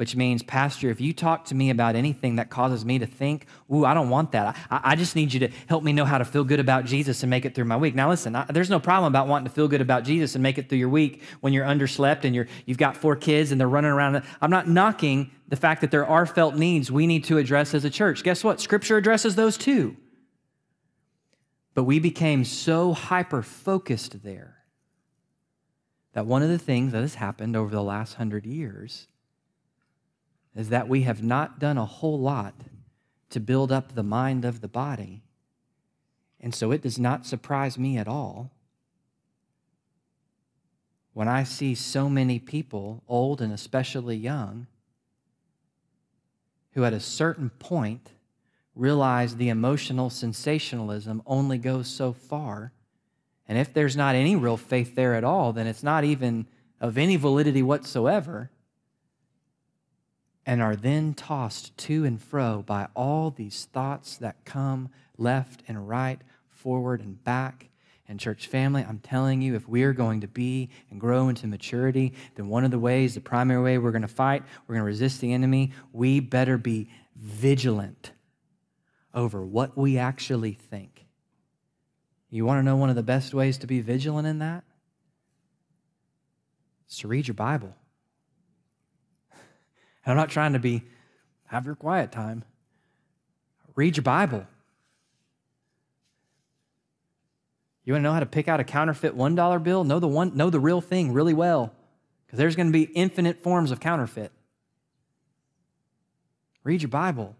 which means, Pastor, if you talk to me about anything that causes me to think, ooh, I don't want that. I, I just need you to help me know how to feel good about Jesus and make it through my week. Now, listen, I, there's no problem about wanting to feel good about Jesus and make it through your week when you're underslept and you're, you've got four kids and they're running around. I'm not knocking the fact that there are felt needs we need to address as a church. Guess what? Scripture addresses those too. But we became so hyper focused there that one of the things that has happened over the last hundred years is that we have not done a whole lot to build up the mind of the body. And so it does not surprise me at all when I see so many people, old and especially young, who at a certain point realize the emotional sensationalism only goes so far. And if there's not any real faith there at all, then it's not even of any validity whatsoever and are then tossed to and fro by all these thoughts that come left and right, forward and back. And, church family, I'm telling you, if we're going to be and grow into maturity, then one of the ways, the primary way we're going to fight, we're going to resist the enemy, we better be vigilant over what we actually think. You want to know one of the best ways to be vigilant in that? It's to read your Bible. And I'm not trying to be, have your quiet time. Read your Bible. You want to know how to pick out a counterfeit $1 bill? Know the, one, know the real thing really well, because there's going to be infinite forms of counterfeit. Read your Bible.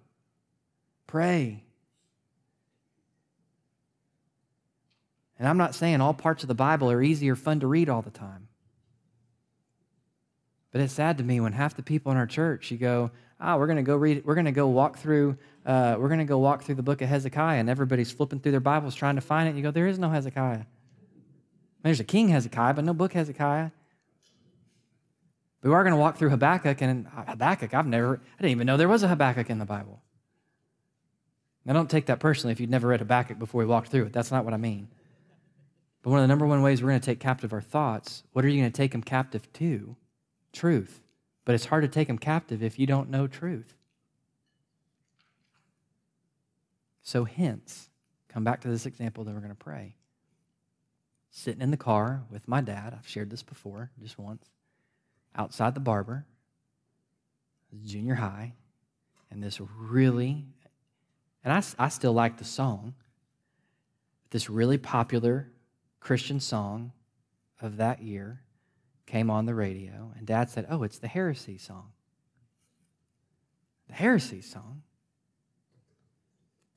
Pray. And I'm not saying all parts of the Bible are easy or fun to read all the time. But it's sad to me when half the people in our church, you go, ah, oh, we're going to go read, we're going to go walk through, uh, we're going to go walk through the book of Hezekiah, and everybody's flipping through their Bibles trying to find it. You go, there is no Hezekiah. There's a king Hezekiah, but no book Hezekiah. We are going to walk through Habakkuk, and Habakkuk, I've never, I didn't even know there was a Habakkuk in the Bible. Now, don't take that personally if you'd never read Habakkuk before we walked through it. That's not what I mean. But one of the number one ways we're going to take captive our thoughts, what are you going to take them captive to? Truth. But it's hard to take them captive if you don't know truth. So, hence, come back to this example that we're going to pray. Sitting in the car with my dad, I've shared this before, just once, outside the barber, junior high, and this really, and I, I still like the song, this really popular Christian song of that year came on the radio, and dad said, Oh, it's the heresy song. The heresy song.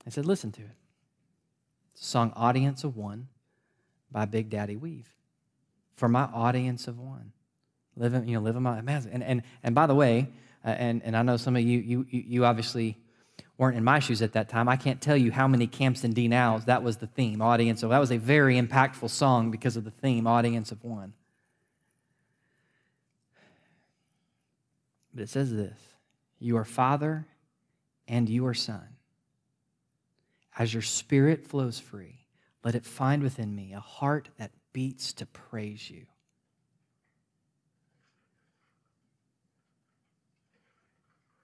I said, Listen to it. It's a song, Audience of One, by Big Daddy Weave. For my audience of one. Living, you know, living my. And and and by the way, uh, and and I know some of you you you obviously weren't in my shoes at that time. I can't tell you how many camps and D nows that was the theme, audience. So that was a very impactful song because of the theme, audience of one. But it says this You are Father and you are Son. As your spirit flows free, let it find within me a heart that beats to praise you.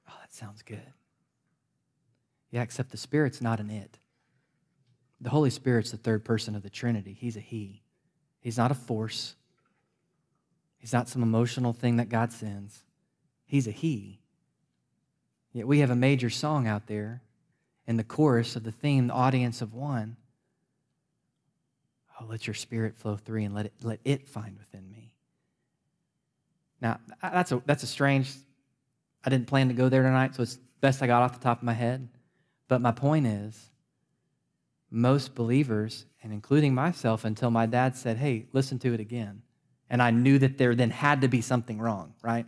Oh, that sounds good. Yeah, except the Spirit's not an it. The Holy Spirit's the third person of the Trinity. He's a He. He's not a force, He's not some emotional thing that God sends. He's a he. Yet we have a major song out there in the chorus of the theme, the audience of one. Oh, let your spirit flow through and let it, let it find within me. Now, that's a, that's a strange, I didn't plan to go there tonight, so it's best I got off the top of my head. But my point is, most believers, and including myself, until my dad said, hey, listen to it again. And I knew that there then had to be something wrong, right?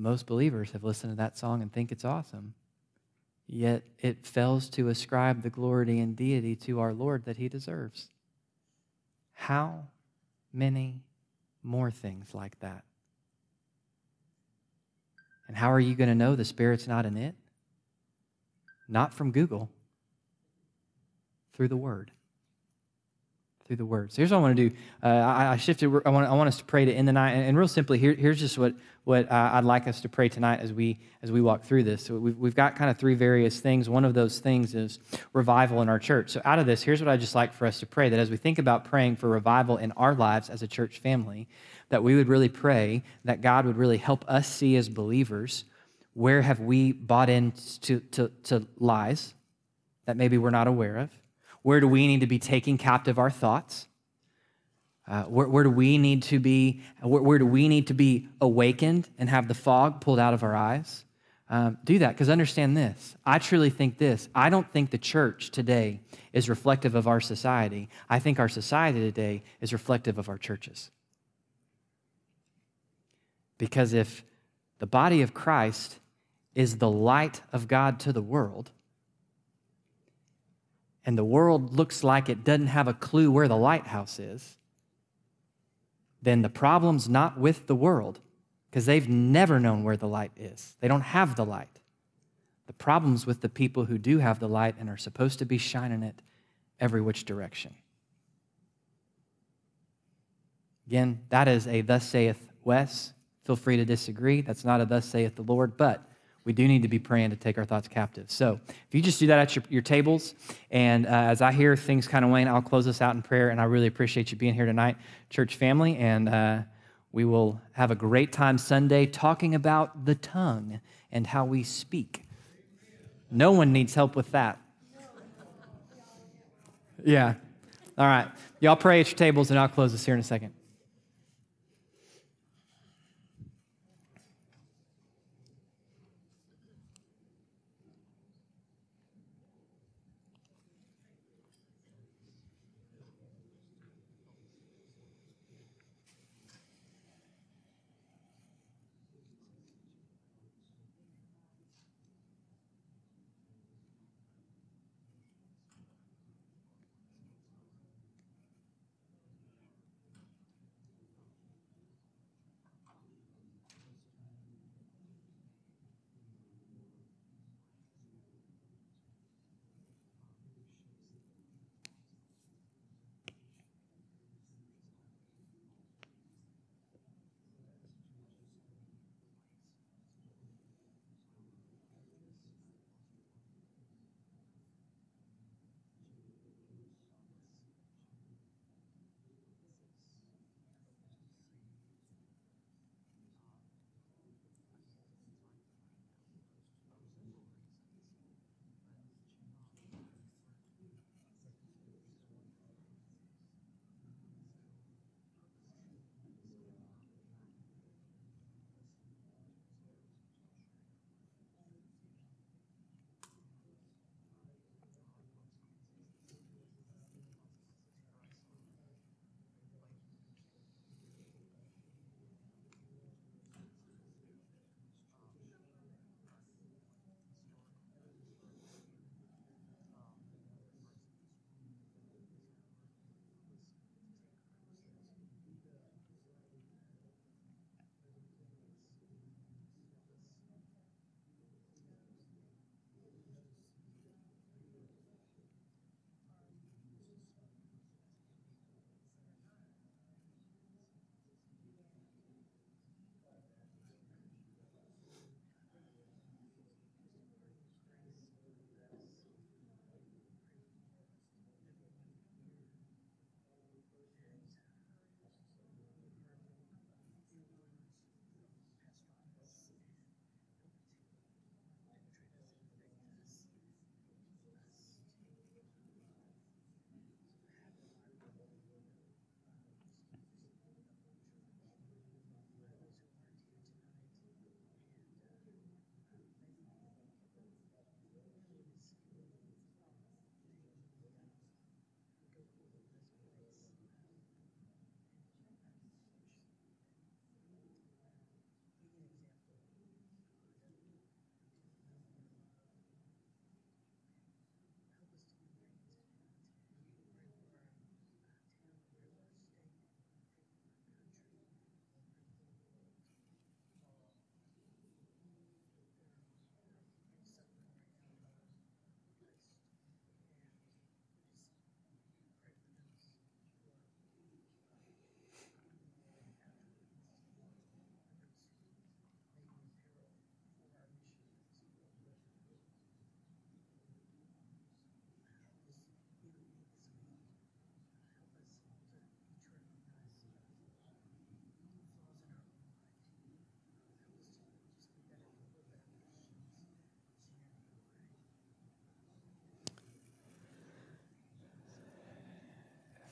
But most believers have listened to that song and think it's awesome. Yet it fails to ascribe the glory and deity to our Lord that he deserves. How many more things like that? And how are you going to know the Spirit's not in it? Not from Google, through the Word through the word. So here's what I want to do. Uh, I, I, shifted. I want, I want us to pray to end the night. And, and real simply, here, here's just what, what uh, I'd like us to pray tonight as we, as we walk through this. So we've, we've got kind of three various things. One of those things is revival in our church. So out of this, here's what I'd just like for us to pray that as we think about praying for revival in our lives as a church family, that we would really pray that God would really help us see as believers where have we bought into to, to lies that maybe we're not aware of? Where do we need to be taking captive our thoughts? Uh, where, where, do we need to be? Where, where, do we need to be awakened and have the fog pulled out of our eyes? Um, do that because understand this. I truly think this. I don't think the church today is reflective of our society. I think our society today is reflective of our churches. Because if the body of Christ is the light of God to the world, and the world looks like it doesn't have a clue where the lighthouse is, then the problem's not with the world because they've never known where the light is. They don't have the light. The problem's with the people who do have the light and are supposed to be shining it every which direction. Again, that is a thus saith Wes. Feel free to disagree. That's not a thus saith the Lord, but we do need to be praying to take our thoughts captive. So if you just do that at your, your tables, and uh, as I hear things kind of wane, I'll close us out in prayer. And I really appreciate you being here tonight, church family. And uh, we will have a great time Sunday talking about the tongue and how we speak. No one needs help with that. Yeah. All right. Y'all pray at your tables, and I'll close this here in a second.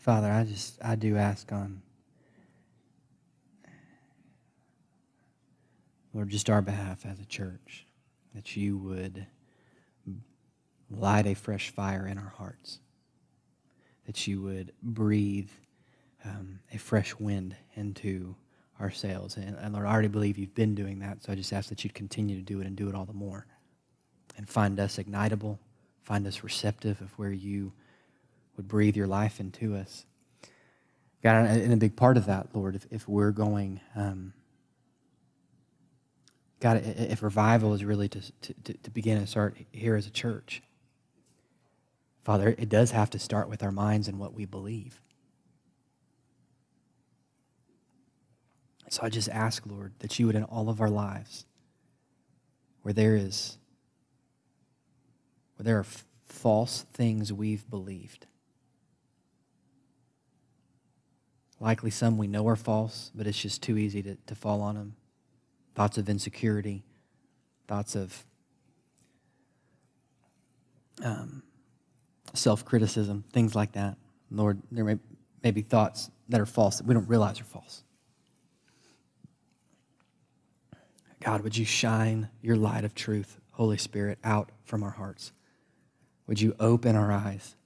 Father, I just, I do ask on, Lord, just our behalf as a church, that you would light a fresh fire in our hearts, that you would breathe um, a fresh wind into our sails. And, and Lord, I already believe you've been doing that, so I just ask that you'd continue to do it and do it all the more. And find us ignitable, find us receptive of where you would breathe your life into us. God, and a big part of that, Lord, if, if we're going, um, God, if revival is really to, to, to begin and start here as a church, Father, it does have to start with our minds and what we believe. So I just ask, Lord, that you would in all of our lives, where there is, where there are false things we've believed, likely some we know are false, but it's just too easy to, to fall on them. Thoughts of insecurity, thoughts of um, self criticism, things like that. Lord, there may, may be thoughts that are false that we don't realize are false. God, would you shine your light of truth, Holy Spirit, out from our hearts? Would you open our eyes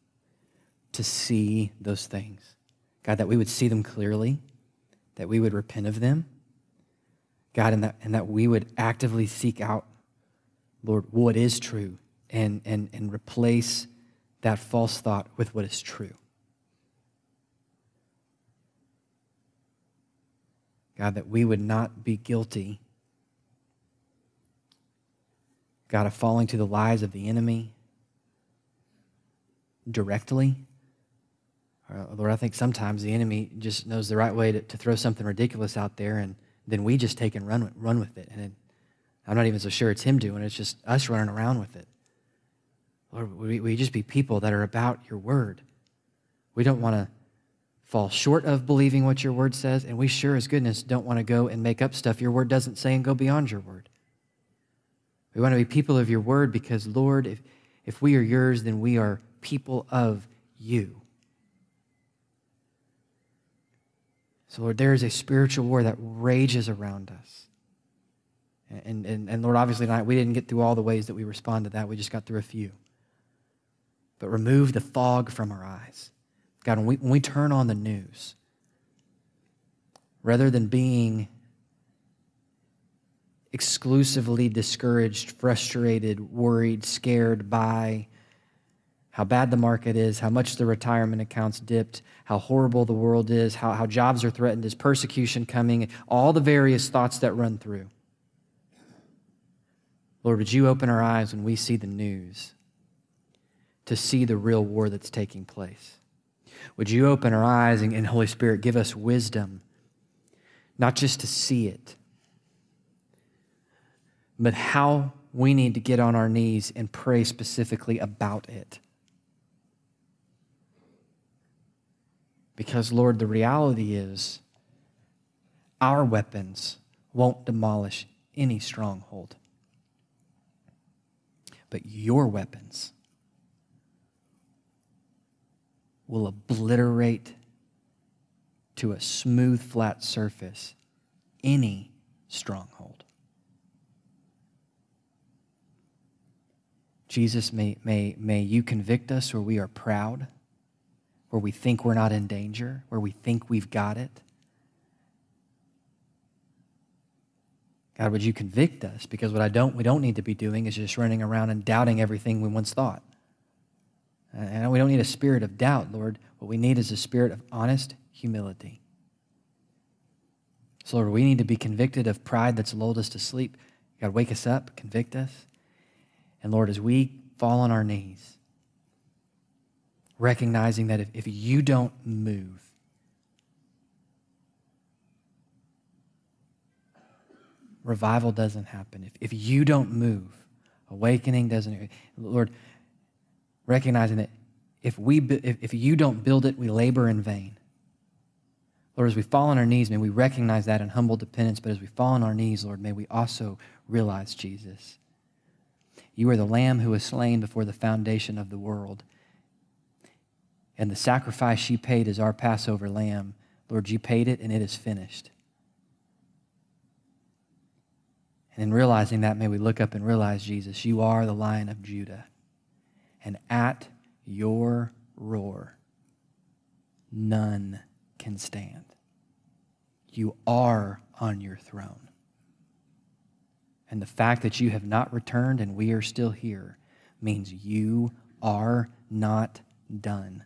to see those things? God, that we would see them clearly, that we would repent of them. God, and that, and that we would actively seek out, Lord, what is true and, and, and replace that false thought with what is true. God, that we would not be guilty God, of falling to the lies of the enemy directly. Uh, Lord, I think sometimes the enemy just knows the right way to, to throw something ridiculous out there, and then we just take and run, run with it. And it, I'm not even so sure it's him doing it, it's just us running around with it. Lord, we, we just be people that are about your word. We don't want to fall short of believing what your word says, and we sure as goodness don't want to go and make up stuff your word doesn't say and go beyond your word. We want to be people of your word because, Lord, if, if we are yours, then we are people of you. So, Lord, there is a spiritual war that rages around us. And, and, and Lord, obviously, tonight we didn't get through all the ways that we respond to that. We just got through a few. But remove the fog from our eyes. God, when we, when we turn on the news, rather than being exclusively discouraged, frustrated, worried, scared by how bad the market is, how much the retirement accounts dipped, how horrible the world is, how, how jobs are threatened, is persecution coming, all the various thoughts that run through. Lord, would you open our eyes when we see the news to see the real war that's taking place? Would you open our eyes and, and Holy Spirit, give us wisdom, not just to see it, but how we need to get on our knees and pray specifically about it. Because, Lord, the reality is our weapons won't demolish any stronghold, but your weapons will obliterate to a smooth, flat surface any stronghold. Jesus, may, may, may you convict us where we are proud, where we think we're not in danger, where we think we've got it. God, would you convict us? Because what I don't, we don't need to be doing is just running around and doubting everything we once thought. And we don't need a spirit of doubt, Lord. What we need is a spirit of honest humility. So, Lord, we need to be convicted of pride that's lulled us to sleep. God, wake us up, convict us. And Lord, as we fall on our knees, recognizing that if, if you don't move, revival doesn't happen. If, if you don't move, awakening doesn't. Lord, recognizing that if, we, if, if you don't build it, we labor in vain. Lord, as we fall on our knees, may we recognize that in humble dependence, but as we fall on our knees, Lord, may we also realize, Jesus, you are the Lamb who was slain before the foundation of the world. And the sacrifice you paid is our Passover lamb, Lord, you paid it and it is finished. And in realizing that, may we look up and realize, Jesus, you are the lion of Judah. And at your roar, none can stand. You are on your throne. And the fact that you have not returned and we are still here means you are not done.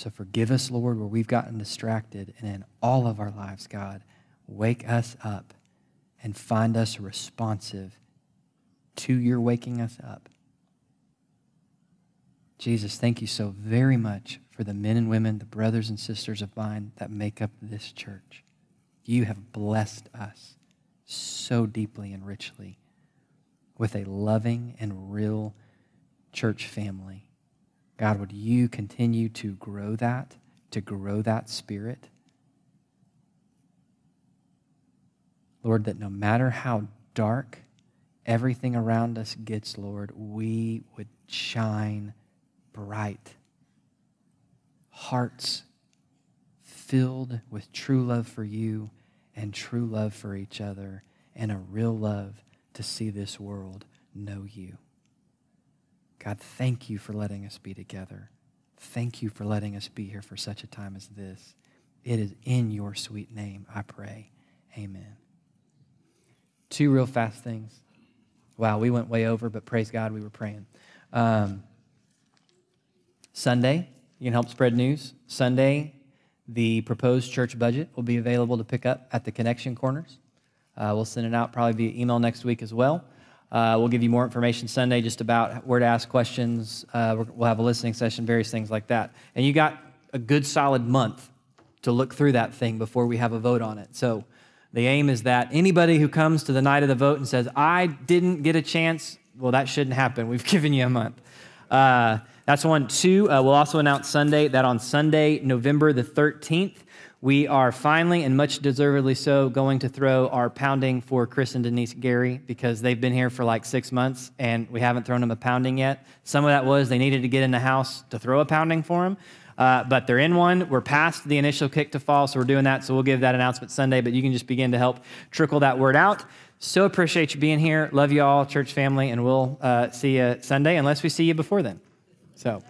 So forgive us, Lord, where we've gotten distracted. And in all of our lives, God, wake us up and find us responsive to your waking us up. Jesus, thank you so very much for the men and women, the brothers and sisters of mine that make up this church. You have blessed us so deeply and richly with a loving and real church family. God, would you continue to grow that, to grow that spirit? Lord, that no matter how dark everything around us gets, Lord, we would shine bright. Hearts filled with true love for you and true love for each other and a real love to see this world know you. God, thank you for letting us be together. Thank you for letting us be here for such a time as this. It is in your sweet name I pray. Amen. Two real fast things. Wow, we went way over, but praise God, we were praying. Um, Sunday, you can help spread news. Sunday, the proposed church budget will be available to pick up at the connection corners. Uh, we'll send it out probably via email next week as well. Uh, we'll give you more information Sunday just about where to ask questions. Uh, we'll have a listening session, various things like that. And you got a good solid month to look through that thing before we have a vote on it. So the aim is that anybody who comes to the night of the vote and says, I didn't get a chance, well, that shouldn't happen. We've [LAUGHS] given you a month. Uh, that's one. Two, uh, we'll also announce Sunday that on Sunday, November the 13th, we are finally, and much deservedly so, going to throw our pounding for Chris and Denise Gary because they've been here for like six months and we haven't thrown them a pounding yet. Some of that was they needed to get in the house to throw a pounding for them. Uh, but they're in one. We're past the initial kick to fall, so we're doing that. So we'll give that announcement Sunday, but you can just begin to help trickle that word out. So appreciate you being here. Love you all, church family, and we'll uh, see you Sunday unless we see you before then. So.